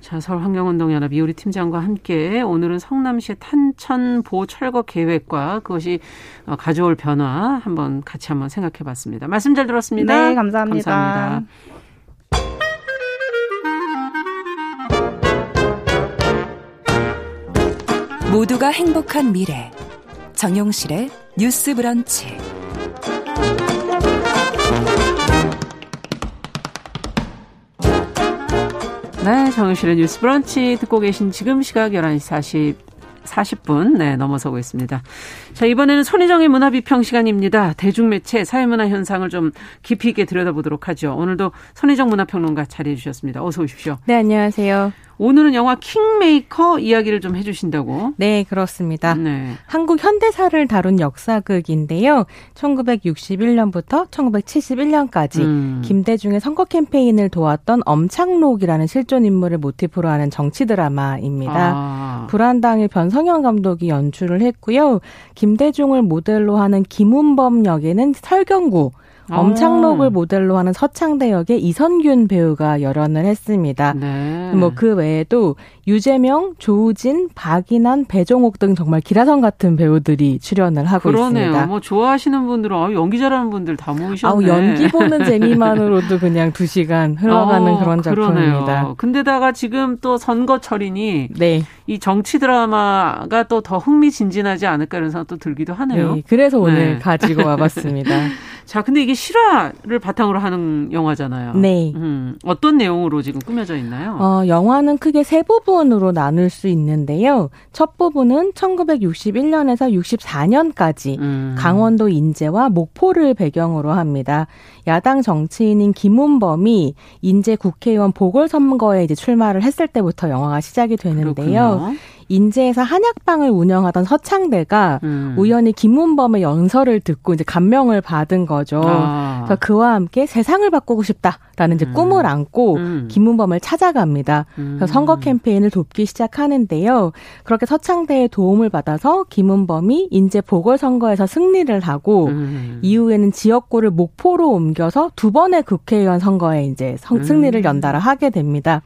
자, 서울환경운동연합 이우리 팀장과 함께 오늘은 성남시의 탄천보 철거 계획과 그것이 어, 가져올 변화 한번 같이 한번 생각해 봤습니다. 말씀 잘 들었습니다. 네, 감사합니다. 감사합니다. 모두가 행복한 미래. 정용실의 뉴스 브런치. 네, 정용실의 뉴스 브런치 듣고 계신 지금 시각 11시 40 40분. 네, 넘어서고 있습니다. 자, 이번에는 손희정의 문화비평 시간입니다. 대중매체 사회문화 현상을 좀 깊이 있게 들여다보도록 하죠. 오늘도 손희정 문화평론가 자리해 주셨습니다. 어서 오십시오. 네, 안녕하세요. 오늘은 영화 킹메이커 이야기를 좀 해주신다고. 네, 그렇습니다. 네. 한국 현대사를 다룬 역사극인데요. 1961년부터 1971년까지 음. 김대중의 선거 캠페인을 도왔던 엄창록이라는 실존 인물을 모티프로 하는 정치 드라마입니다. 아. 불안당의 변성현 감독이 연출을 했고요. 김 대중을 모델로 하는 김운범 역에는 설경구, 엄창록을 어. 모델로 하는 서창대 역의 이선균 배우가 열연을 했습니다. 네. 뭐그 외에도 유재명, 조우진, 박인환, 배종옥 등 정말 기라성 같은 배우들이 출연을 하고 그러네요. 있습니다. 뭐 좋아하시는 분들은 아, 연기 잘하는 분들 다 모이셨네. 아우, 연기 보는 재미만으로도 그냥 두 시간 흘러가는 어, 그런 작품입니다. 그러네요. 근데다가 지금 또 선거철이니 네. 이 정치 드라마가 또 더 흥미진진하지 않을까 이런 생각도 들기도 하네요. 네, 그래서 오늘 네. 가지고 와봤습니다. 자, 근데 이게 실화를 바탕으로 하는 영화잖아요. 네. 음, 어떤 내용으로 지금 꾸며져 있나요? 어, 영화는 크게 세 부분으로 나눌 수 있는데요. 첫 부분은 1961년에서 64년까지 음. 강원도 인제와 목포를 배경으로 합니다. 야당 정치인인 김운범이 인제 국회의원 보궐선거에 이제 출마를 했을 때부터 영화가 시작이 되는데요. 그렇군요. 인제에서 한약방을 운영하던 서창대가 음. 우연히 김문범의 연설을 듣고 이제 감명을 받은 거죠. 아. 그래서 그와 함께 세상을 바꾸고 싶다라는 이제 음. 꿈을 안고 음. 김문범을 찾아갑니다. 음. 선거 캠페인을 돕기 시작하는데요. 그렇게 서창대의 도움을 받아서 김문범이 인제 보궐선거에서 승리를 하고 음. 이후에는 지역구를 목포로 옮겨서 두 번의 국회의원 선거에 이제 성, 승리를 음. 연달아 하게 됩니다.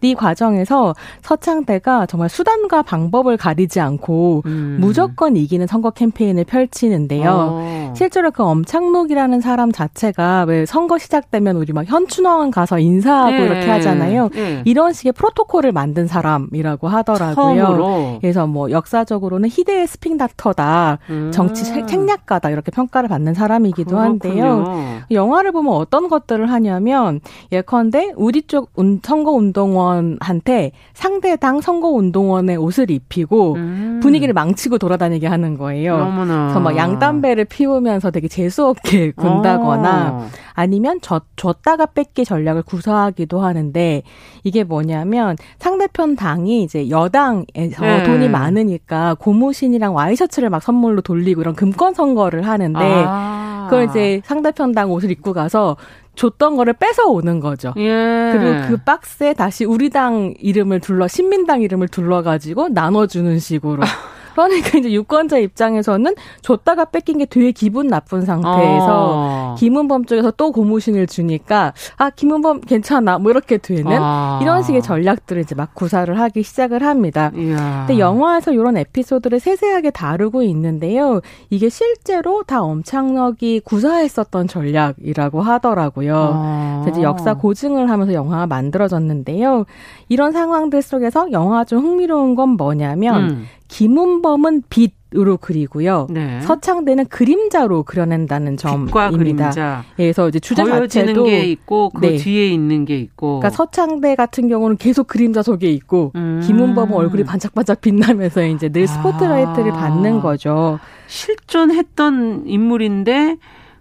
이 과정에서 서창대가 정말 수단과 방법을 가리지 않고 음. 무조건 이기는 선거 캠페인을 펼치는데요. 어. 실제로 그 엄창록이라는 사람 자체 가 왜 선거 시작되면 우리 막 현춘원 가서 인사하고 네. 이렇게 하잖아요. 네. 이런 식의 프로토콜을 만든 사람이라고 하더라고요. 처음으로. 그래서 뭐 역사적으로는 희대의 스핑 닥터다, 음. 정치 책략가다 이렇게 평가를 받는 사람이기도 그렇군요. 한데요. 영화를 보면 어떤 것들을 하냐면 예컨대 우리 쪽 선거 운동원한테 상대 당 선거 운동원의 옷 옷을 입히고 음. 분위기를 망치고 돌아다니게 하는 거예요. 어머나. 그래서 막 양담배를 피우면서 되게 재수 없게 군다거나 어. 아니면 줬, 줬다가 뺏기 전략을 구사하기도 하는데 이게 뭐냐면 상대편 당이 이제 여당에서 네. 돈이 많으니까 고무신이랑 와이셔츠를 막 선물로 돌리고 이런 금권 선거를 하는데 아. 그걸 이제 상대편 당 옷을 입고 가서 줬던 거를 뺏어 오는 거죠. 예. 그리고 그 박스에 다시 우리 당 이름을 둘러 신민당 이름을 둘러 가지고 나눠 주는 식으로 그러니까 이제 유권자 입장에서는 줬다가 뺏긴 게 되게 기분 나쁜 상태에서 어. 김은범 쪽에서 또 고무신을 주니까 아 김은범 괜찮아 뭐 이렇게 되는 아. 이런 식의 전략들을 이제 막 구사를 하기 시작을 합니다. 이야. 근데 영화에서 이런 에피소드를 세세하게 다루고 있는데요. 이게 실제로 다 엄창럭이 구사했었던 전략이라고 하더라고요. 아. 이제 역사 고증을 하면서 영화가 만들어졌는데요. 이런 상황들 속에서 영화 중 흥미로운 건 뭐냐면 음. 김은범은 빛으로 그리고요. 네. 서창대는 그림자로 그려낸다는 점입니다. 그림자. 그래서 이제 주제 자체도 게 있고 그 네. 뒤에 있는 게 있고. 그러니까 서창대 같은 경우는 계속 그림자 속에 있고 음. 김은범은 얼굴이 반짝반짝 빛나면서 이제 늘 스포트라이트를 아. 받는 거죠. 실존했던 인물인데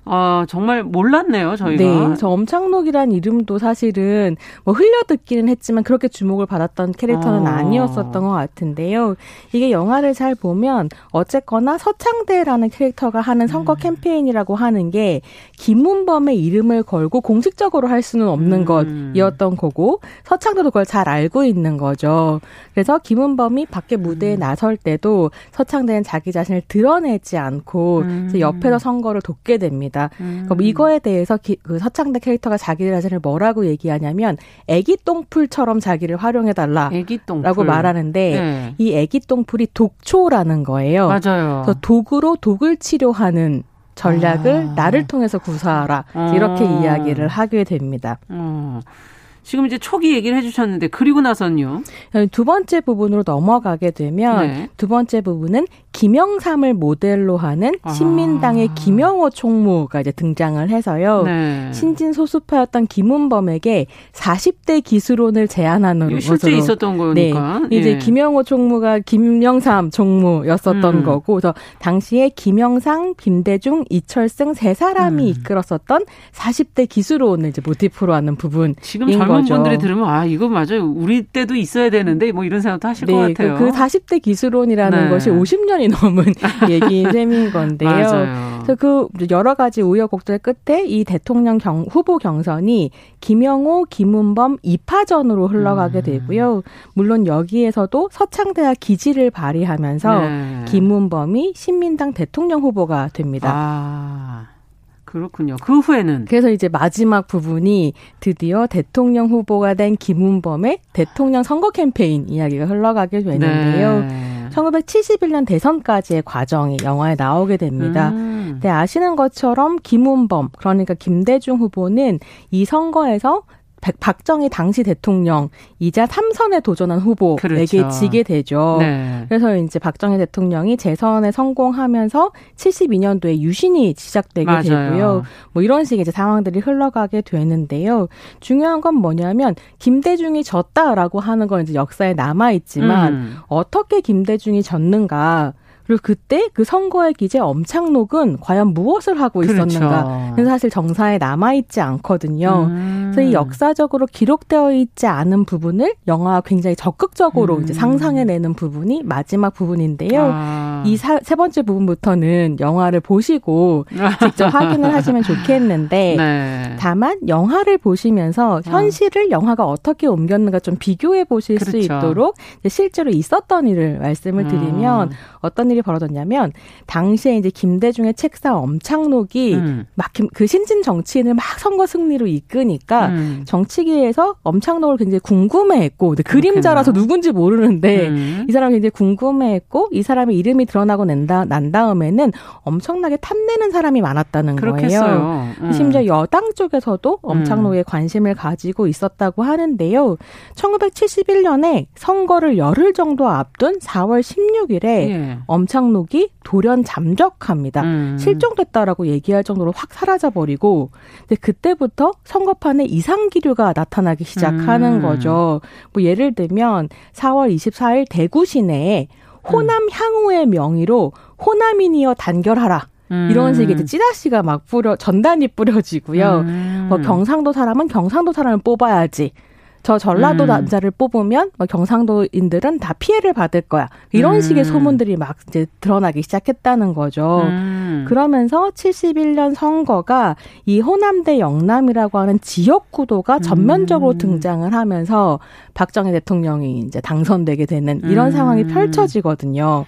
아, 정말 몰랐네요, 저희가. 네. 저 엄창록이란 이름도 사실은 뭐 흘려듣기는 했지만 그렇게 주목을 받았던 캐릭터는 어. 아니었었던 것 같은데요. 이게 영화를 잘 보면 어쨌거나 서창대라는 캐릭터가 하는 선거 음. 캠페인이라고 하는 게 김문범의 이름을 걸고 공식적으로 할 수는 없는 음. 것이었던 거고 서창대도 그걸 잘 알고 있는 거죠. 그래서 김문범이 밖에 무대에 음. 나설 때도 서창대는 자기 자신을 드러내지 않고 음. 옆에서 선거를 돕게 됩니다. 있습니다. 음. 뭐 이거에 대해서 기, 그 서창대 캐릭터가 자기 자신을 뭐라고 얘기하냐면 애기 똥풀처럼 자기를 활용해 달라라고 말하는데 네. 이 애기 똥풀이 독초라는 거예요. 맞아요. 그래서 독으로 독을 치료하는 전략을 아. 나를 통해서 구사하라 이렇게 아. 이야기를 하게 됩니다. 음. 지금 이제 초기 얘기를 해주셨는데 그리고 나선요. 두 번째 부분으로 넘어가게 되면 네. 두 번째 부분은 김영삼을 모델로 하는 아. 신민당의 아. 김영호 총무가 이제 등장을 해서요. 네. 신진 소수파였던 김은범에게 40대 기술론을 제안하는 실제 것으로. 있었던 거니까. 네. 이제 예. 김영호 총무가 김영삼 총무였었던 음. 거고, 그래서 당시에 김영상, 김대중, 이철승 세 사람이 음. 이끌었었던 40대 기술론을 이제 모티프로 하는 부분인 지금 젊은 거죠. 분들이 들으면 아 이거 맞아요. 우리 때도 있어야 되는데 뭐 이런 생각도 하실 네, 것 같아요. 그, 그 40대 기술론이라는 네. 것이 50년이 10년이 넘은 얘기인 셈인 건데요. 맞아요. 그래서 그 여러 가지 우여곡절 끝에 이 대통령 경, 후보 경선이 김영호, 김은범 2파전으로 흘러가게 음. 되고요. 물론 여기에서도 서창대와 기지를 발휘하면서 네. 김은범이 신민당 대통령 후보가 됩니다. 아. 그렇군요. 그 후에는 그래서 이제 마지막 부분이 드디어 대통령 후보가 된 김은범의 대통령 선거 캠페인 이야기가 흘러가게 되는데요. 네. 1971년 대선까지의 과정이 영화에 나오게 됩니다. 음. 네, 아시는 것처럼 김은범, 그러니까 김대중 후보는 이 선거에서 박정희 당시 대통령이자 삼선에 도전한 후보에게 그렇죠. 지게 되죠. 네. 그래서 이제 박정희 대통령이 재선에 성공하면서 72년도에 유신이 시작되게 맞아요. 되고요. 뭐 이런 식의 이제 상황들이 흘러가게 되는데요. 중요한 건 뭐냐면 김대중이 졌다라고 하는 건 이제 역사에 남아 있지만 음. 어떻게 김대중이 졌는가 그리고 그때 그 선거의 기재 엄창록은 과연 무엇을 하고 그렇죠. 있었는가? 그렇죠. 그래서 사실 정사에 남아 있지 않거든요. 음. 그래서 이 역사적으로 기록되어 있지 않은 부분을 영화가 굉장히 적극적으로 음. 이제 상상해내는 부분이 마지막 부분인데요. 아. 이세 번째 부분부터는 영화를 보시고 직접 확인을 하시면 좋겠는데 네. 다만 영화를 보시면서 어. 현실을 영화가 어떻게 옮겼는가 좀 비교해 보실 그렇죠. 수 있도록 실제로 있었던 일을 말씀을 드리면 음. 어떤 일이 벌어졌냐면 당시에 이제 김대중의 책사 엄창록이 음. 막그 신진 정치인을 막 선거 승리로 이끄니까 음. 정치계에서 엄창록을 굉장히 궁금해했고 그림자라서 누군지 모르는데 음. 이 사람이 굉장히 궁금해했고 이 사람의 이름이 드러나고 낸다, 난 다음에는 엄청나게 탐내는 사람이 많았다는 그렇겠어요. 거예요. 음. 심지어 여당 쪽에서도 엄창록에 음. 관심을 가지고 있었다고 하는데요. 1971년에 선거를 열흘 정도 앞둔 4월 16일에 예. 엄 창록이 돌연 잠적합니다. 음. 실종됐다라고 얘기할 정도로 확 사라져 버리고 근데 그때부터 선거판에 이상 기류가 나타나기 시작하는 음. 거죠. 뭐 예를 들면 4월 24일 대구 시내에 호남 음. 향후의 명의로 호남인이여 단결하라. 음. 이런 식의 이제 찌라시가 막 뿌려 전단이 뿌려지고요. 음. 뭐 경상도 사람은 경상도 사람을 뽑아야지. 저 전라도 음. 남자를 뽑으면 뭐 경상도인들은 다 피해를 받을 거야. 이런 음. 식의 소문들이 막 이제 드러나기 시작했다는 거죠. 음. 그러면서 71년 선거가 이 호남대 영남이라고 하는 지역 구도가 전면적으로 음. 등장을 하면서 박정희 대통령이 이제 당선되게 되는 이런 음. 상황이 펼쳐지거든요.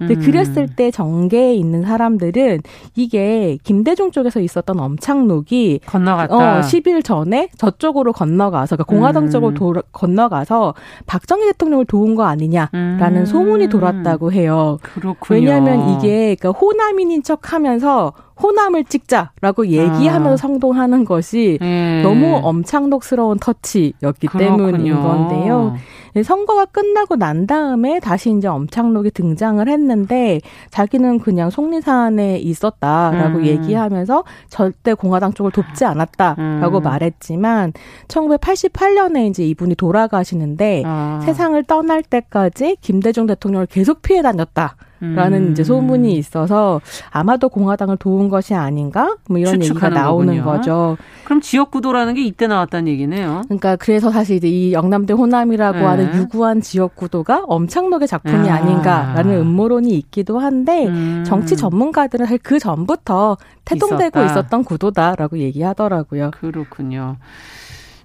근데 음. 그랬을 때 전개에 있는 사람들은 이게 김대중 쪽에서 있었던 엄창록이 건너갔다. 어, 10일 전에 저쪽으로 건너가서 그러니까 공화당 음. 쪽으로 도, 건너가서 박정희 대통령을 도운 거 아니냐라는 음. 소문이 돌았다고 해요. 그렇군요. 왜냐하면 이게 그러니까 호남인인 척하면서 호남을 찍자라고 얘기하면서 아. 성동하는 것이 예. 너무 엄창독스러운 터치였기 그렇군요. 때문인 건데요. 네, 선거가 끝나고 난 다음에 다시 이제 엄창록이 등장을 했는데 자기는 그냥 속리산에 있었다라고 음. 얘기하면서 절대 공화당 쪽을 돕지 않았다라고 음. 말했지만 1988년에 이제 이분이 돌아가시는데 아. 세상을 떠날 때까지 김대중 대통령을 계속 피해 다녔다. 라는 음. 이제 소문이 있어서 아마도 공화당을 도운 것이 아닌가? 뭐 이런 얘기가 나오는 거군요. 거죠. 그럼 지역 구도라는 게 이때 나왔다는 얘기네요. 그러니까 그래서 사실 이제 이 영남대 호남이라고 네. 하는 유구한 지역 구도가 엄창록의 작품이 아. 닌가라는 음모론이 있기도 한데 음. 정치 전문가들은 사실 그 전부터 태동되고 있었다. 있었던 구도다라고 얘기하더라고요. 그렇군요.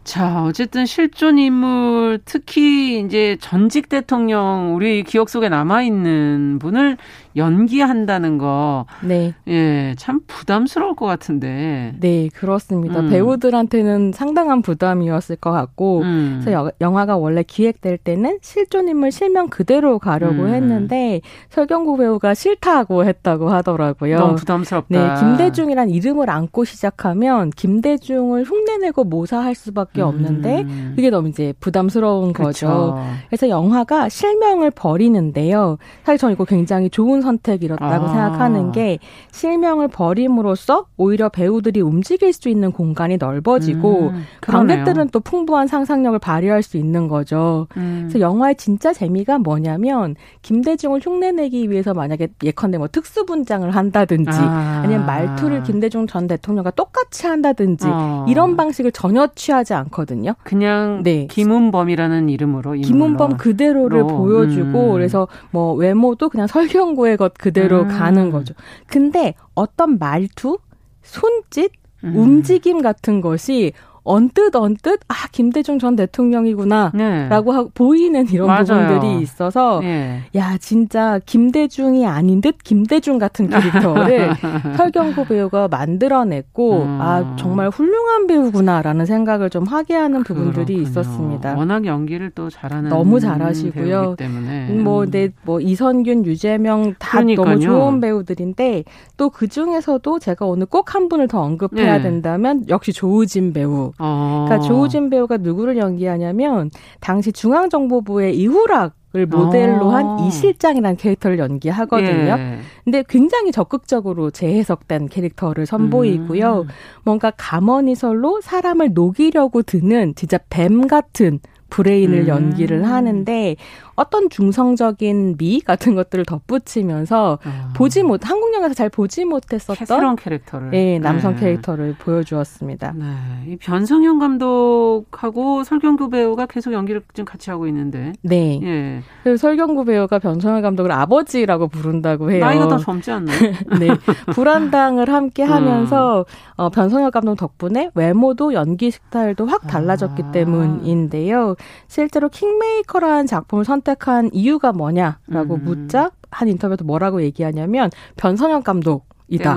자, 어쨌든 실존 인물, 특히 이제 전직 대통령, 우리 기억 속에 남아있는 분을 연기한다는 거. 네. 예, 참 부담스러울 것 같은데. 네, 그렇습니다. 음. 배우들한테는 상당한 부담이었을 것 같고, 음. 그래서 영화가 원래 기획될 때는 실존 인물 실명 그대로 가려고 음. 했는데, 설경구 배우가 싫다고 했다고 하더라고요. 너무 부담스럽다. 네, 김대중이란 이름을 안고 시작하면 김대중을 흉내내고 모사할 수밖에 없는데, 음. 그게 너무 이제 부담스러운 그쵸. 거죠. 그래서 영화가 실명을 버리는데요. 사실 저는 이거 굉장히 좋은 선택이었다고 아. 생각하는 게 실명을 버림으로써 오히려 배우들이 움직일 수 있는 공간이 넓어지고 음, 관객들은 또 풍부한 상상력을 발휘할 수 있는 거죠. 음. 그래서 영화의 진짜 재미가 뭐냐면 김대중을 흉내내기 위해서 만약에 예컨대 뭐 특수 분장을 한다든지 아. 니면 말투를 김대중 전 대통령과 똑같이 한다든지 어. 이런 방식을 전혀 취하지 않거든요. 그냥 네. 김은범이라는 이름으로 김은범 그대로를 보여주고 음. 그래서 뭐 외모도 그냥 설경구의 것 그대로 음. 가는 거죠. 근데 어떤 말투, 손짓, 음. 움직임 같은 것이 언뜻 언뜻 아 김대중 전 대통령이구나라고 네. 보이는 이런 맞아요. 부분들이 있어서 네. 야 진짜 김대중이 아닌 듯 김대중 같은 캐릭터를 설경구 배우가 만들어냈고 음. 아 정말 훌륭한 배우구나라는 생각을 좀 하게 하는 부분들이 그렇군요. 있었습니다. 워낙 연기를 또 잘하는 너무 잘하시고요. 때문에 뭐뭐 네, 뭐 이선균, 유재명 다 그러니까요. 너무 좋은 배우들인데 또 그 중에서도 제가 오늘 꼭 한 분을 더 언급해야 네. 된다면 역시 조우진 배우. 어. 그러니까 조우진 배우가 누구를 연기하냐면 당시 중앙정보부의 이후락 을 모델로 한 어. 이실장이라는 캐릭터를 연기하거든요. 예. 근데 굉장히 적극적으로 재해석된 캐릭터를 선보이고요. 음. 뭔가 가머니설로 사람을 녹이려고 드는 진짜 뱀 같은 브레인을 음. 연기를 하는데 어떤 중성적인 미 같은 것들을 덧붙이면서 아. 보지 못 한국 영화에서 잘 보지 못했었던 새로운 캐릭터를 네, 남성 네. 캐릭터를 보여주었습니다. 네. 이 변성현 감독하고 설경구 배우가 계속 연기를 지금 같이 하고 있는데 네. 예. 그래서 설경구 배우가 변성현 감독을 아버지라고 부른다고 해요. 나이가 더 젊지 않나요? 네. 불안당을 함께 하면서 음. 어, 변성현 감독 덕분에 외모도 연기 스타일도 확 달라졌기 아. 때문인데요. 실제로 킹메이커라는 작품을 선 선택한 이유가 뭐냐라고 음. 묻자 한 인터뷰에서 뭐라고 얘기하냐면 변성현 감독 이다.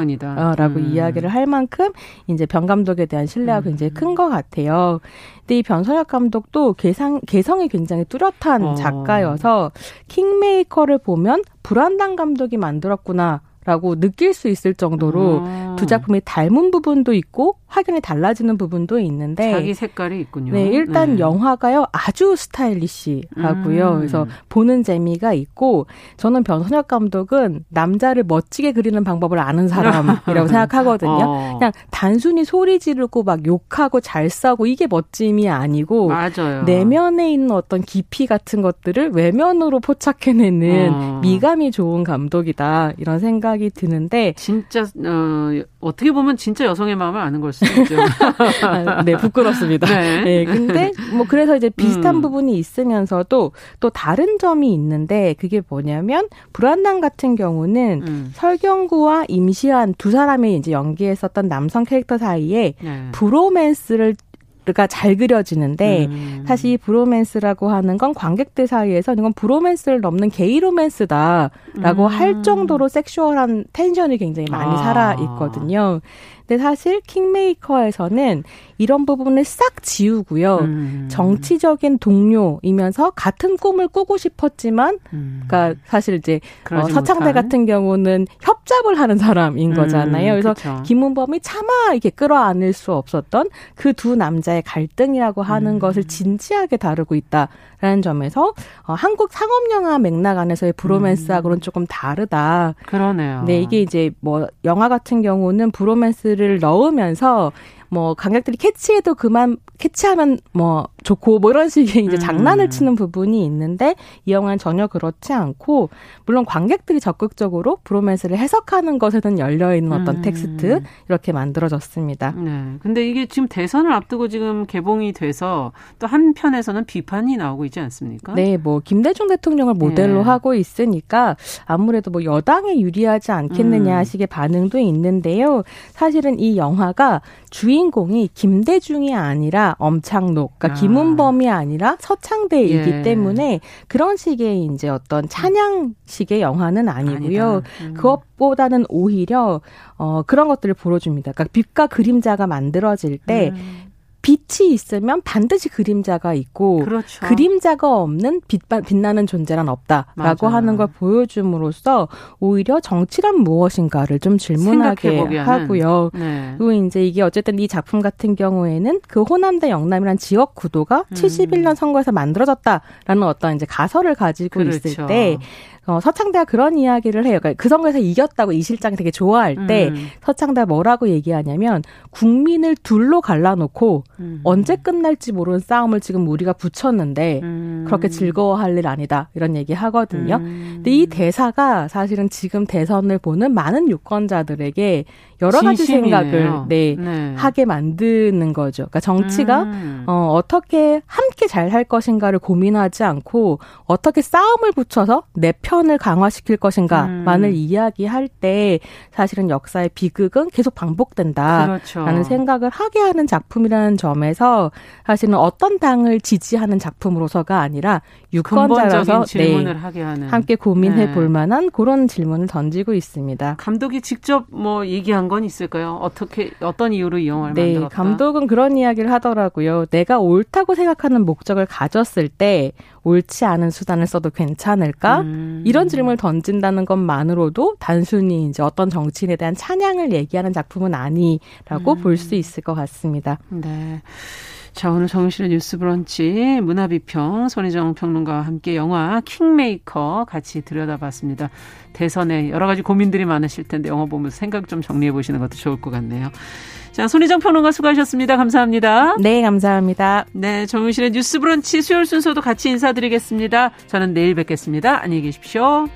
라고 음. 이야기를 할 만큼 이제 변 감독에 대한 신뢰가 음. 굉장히 큰 것 같아요. 근데 이 변선혁 감독도 개성, 개성이 굉장히 뚜렷한 어. 작가여서 킹메이커를 보면 불안당 감독이 만들었구나 라고 느낄 수 있을 정도로 아. 두 작품이 닮은 부분도 있고 확연히 달라지는 부분도 있는데 자기 색깔이 있군요. 네, 일단 네. 영화가요 아주 스타일리시하고요. 음. 그래서 보는 재미가 있고 저는 변선혁 감독은 남자를 멋지게 그리는 방법을 아는 사람이라고 생각하거든요. 어. 그냥 단순히 소리 지르고 막 욕하고 잘 싸고 이게 멋짐이 아니고 맞아요. 내면에 있는 어떤 깊이 같은 것들을 외면으로 포착해내는 어. 미감이 좋은 감독이다 이런 생각 이 드는데 진짜 어, 어떻게 보면 진짜 여성의 마음을 아는 걸 수도 있죠. 아, 네, 부끄럽습니다. 네. 네. 근데 뭐 그래서 이제 비슷한 음. 부분이 있으면서도 또 다른 점이 있는데 그게 뭐냐면 불안당 같은 경우는 음. 설경구와 임시완 두 사람이 이제 연기했었던 남성 캐릭터 사이에 네. 브로맨스를 가잘 그려지는데 음. 사실 브로맨스라고 하는 건 관객들 사이에서 이건 브로맨스를 넘는 게이 로맨스다라고 음. 할 정도로 섹슈얼한 텐션이 굉장히 많이 아. 살아 있거든요. 근데 사실 킹메이커에서는 이런 부분을 싹 지우고요. 음. 정치적인 동료이면서 같은 꿈을 꾸고 싶었지만, 음. 그러니까 사실 이제 어, 서창대. 같은 경우는 협잡을 하는 사람인 음, 거잖아요. 그래서 그쵸. 김은범이 차마 이렇게 끌어안을 수 없었던 그 두 남자의 갈등이라고 하는 음. 것을 진지하게 다루고 있다라는 점에서 어, 한국 상업 영화 맥락 안에서의 bromance하고는 음. 조금 다르다. 그러네요. 네, 이게 이제 뭐 영화 같은 경우는 bromance를 넣으면서 뭐 관객들이 캐치해도 그만 캐치하면 뭐 좋고 뭐 이런 식의 이제 음. 장난을 치는 부분이 있는데 이 영화는 전혀 그렇지 않고 물론 관객들이 적극적으로 bromance를 해석하는 것에는 열려 있는 어떤 음. 텍스트 이렇게 만들어졌습니다. 네. 근데 이게 지금 대선을 앞두고 지금 개봉이 돼서 또 한편에서는 비판이 나오고 있지 않습니까? 네, 뭐 김대중 대통령을 모델로 네. 하고 있으니까 아무래도 뭐 여당에 유리하지 않겠느냐 음. 식의 반응도 있는데요. 사실은 이 영화가 주인공이 김대중이 아니라 엄창록, 그러니까 아. 김은범이 아니라 서창대이기 예. 때문에 그런 식의 이제 어떤 찬양식의 영화는 아니고요. 음. 그것보다는 오히려 어 그런 것들을 보여줍니다. 그러니까 빛과 그림자가 만들어질 때 음. 빛이 있으면 반드시 그림자가 있고 그렇죠. 그림자가 없는 빛, 빛나는 존재란 없다라고 맞아요. 하는 걸 보여줌으로써 오히려 정치란 무엇인가를 좀 질문하게 하고요. 네. 그리고 이제 이게 어쨌든 이 작품 같은 경우에는 그 호남대 영남이란 지역 구도가 음. 71년 선거에서 만들어졌다라는 어떤 이제 가설을 가지고 그렇죠. 있을 때 어, 서창대가 그런 이야기를 해요. 그러니까 그 선거에서 이겼다고 이 실장이 되게 좋아할 때 음. 서창대가 뭐라고 얘기하냐면 국민을 둘로 갈라놓고 음. 언제 끝날지 모르는 싸움을 지금 우리가 붙였는데 음. 그렇게 즐거워할 일 아니다 이런 얘기 하거든요. 음. 근데 이 대사가 사실은 지금 대선을 보는 많은 유권자들에게 여러 가지 진심이네요. 생각을 네, 네, 하게 만드는 거죠. 그러니까 정치가 음. 어, 어떻게 함께 잘 할 것인가를 고민하지 않고 어떻게 싸움을 붙여서 내 편을 강화시킬 것인가만을 음. 이야기할 때 사실은 역사의 비극은 계속 반복된다라는 그렇죠. 생각을 하게 하는 작품이라는 점에서 사실은 어떤 당을 지지하는 작품으로서가 아니라 유권자라서 네, 함께 고민해 네. 볼 만한 그런 질문을 던지고 있습니다. 감독이 직접 뭐 얘기한 건 있을까요? 어떻게 어떤 이유로 이 영화를 네, 만들었다? 감독은 그런 이야기를 하더라고요. 내가 옳다고 생각하는 목적을 가졌을 때 옳지 않은 수단을 써도 괜찮을까? 음. 이런 질문을 던진다는 것만으로도 단순히 이제 어떤 정치인에 대한 찬양을 얘기하는 작품은 아니라고 음. 볼수 있을 것 같습니다. 네. 자, 오늘 정실의 뉴스 브런치 문화비평 손희정 평론가와 함께 영화 킹메이커 같이 들여다봤습니다. 대선에 여러 가지 고민들이 많으실 텐데 영화 보면서 생각 좀 정리해 보시는 것도 좋을 것 같네요. 자, 손희정 평론가 수고하셨습니다. 감사합니다. 네, 감사합니다. 네, 정실의 뉴스 브런치 수요일 순서도 같이 인사드리겠습니다. 저는 내일 뵙겠습니다. 안녕히 계십시오.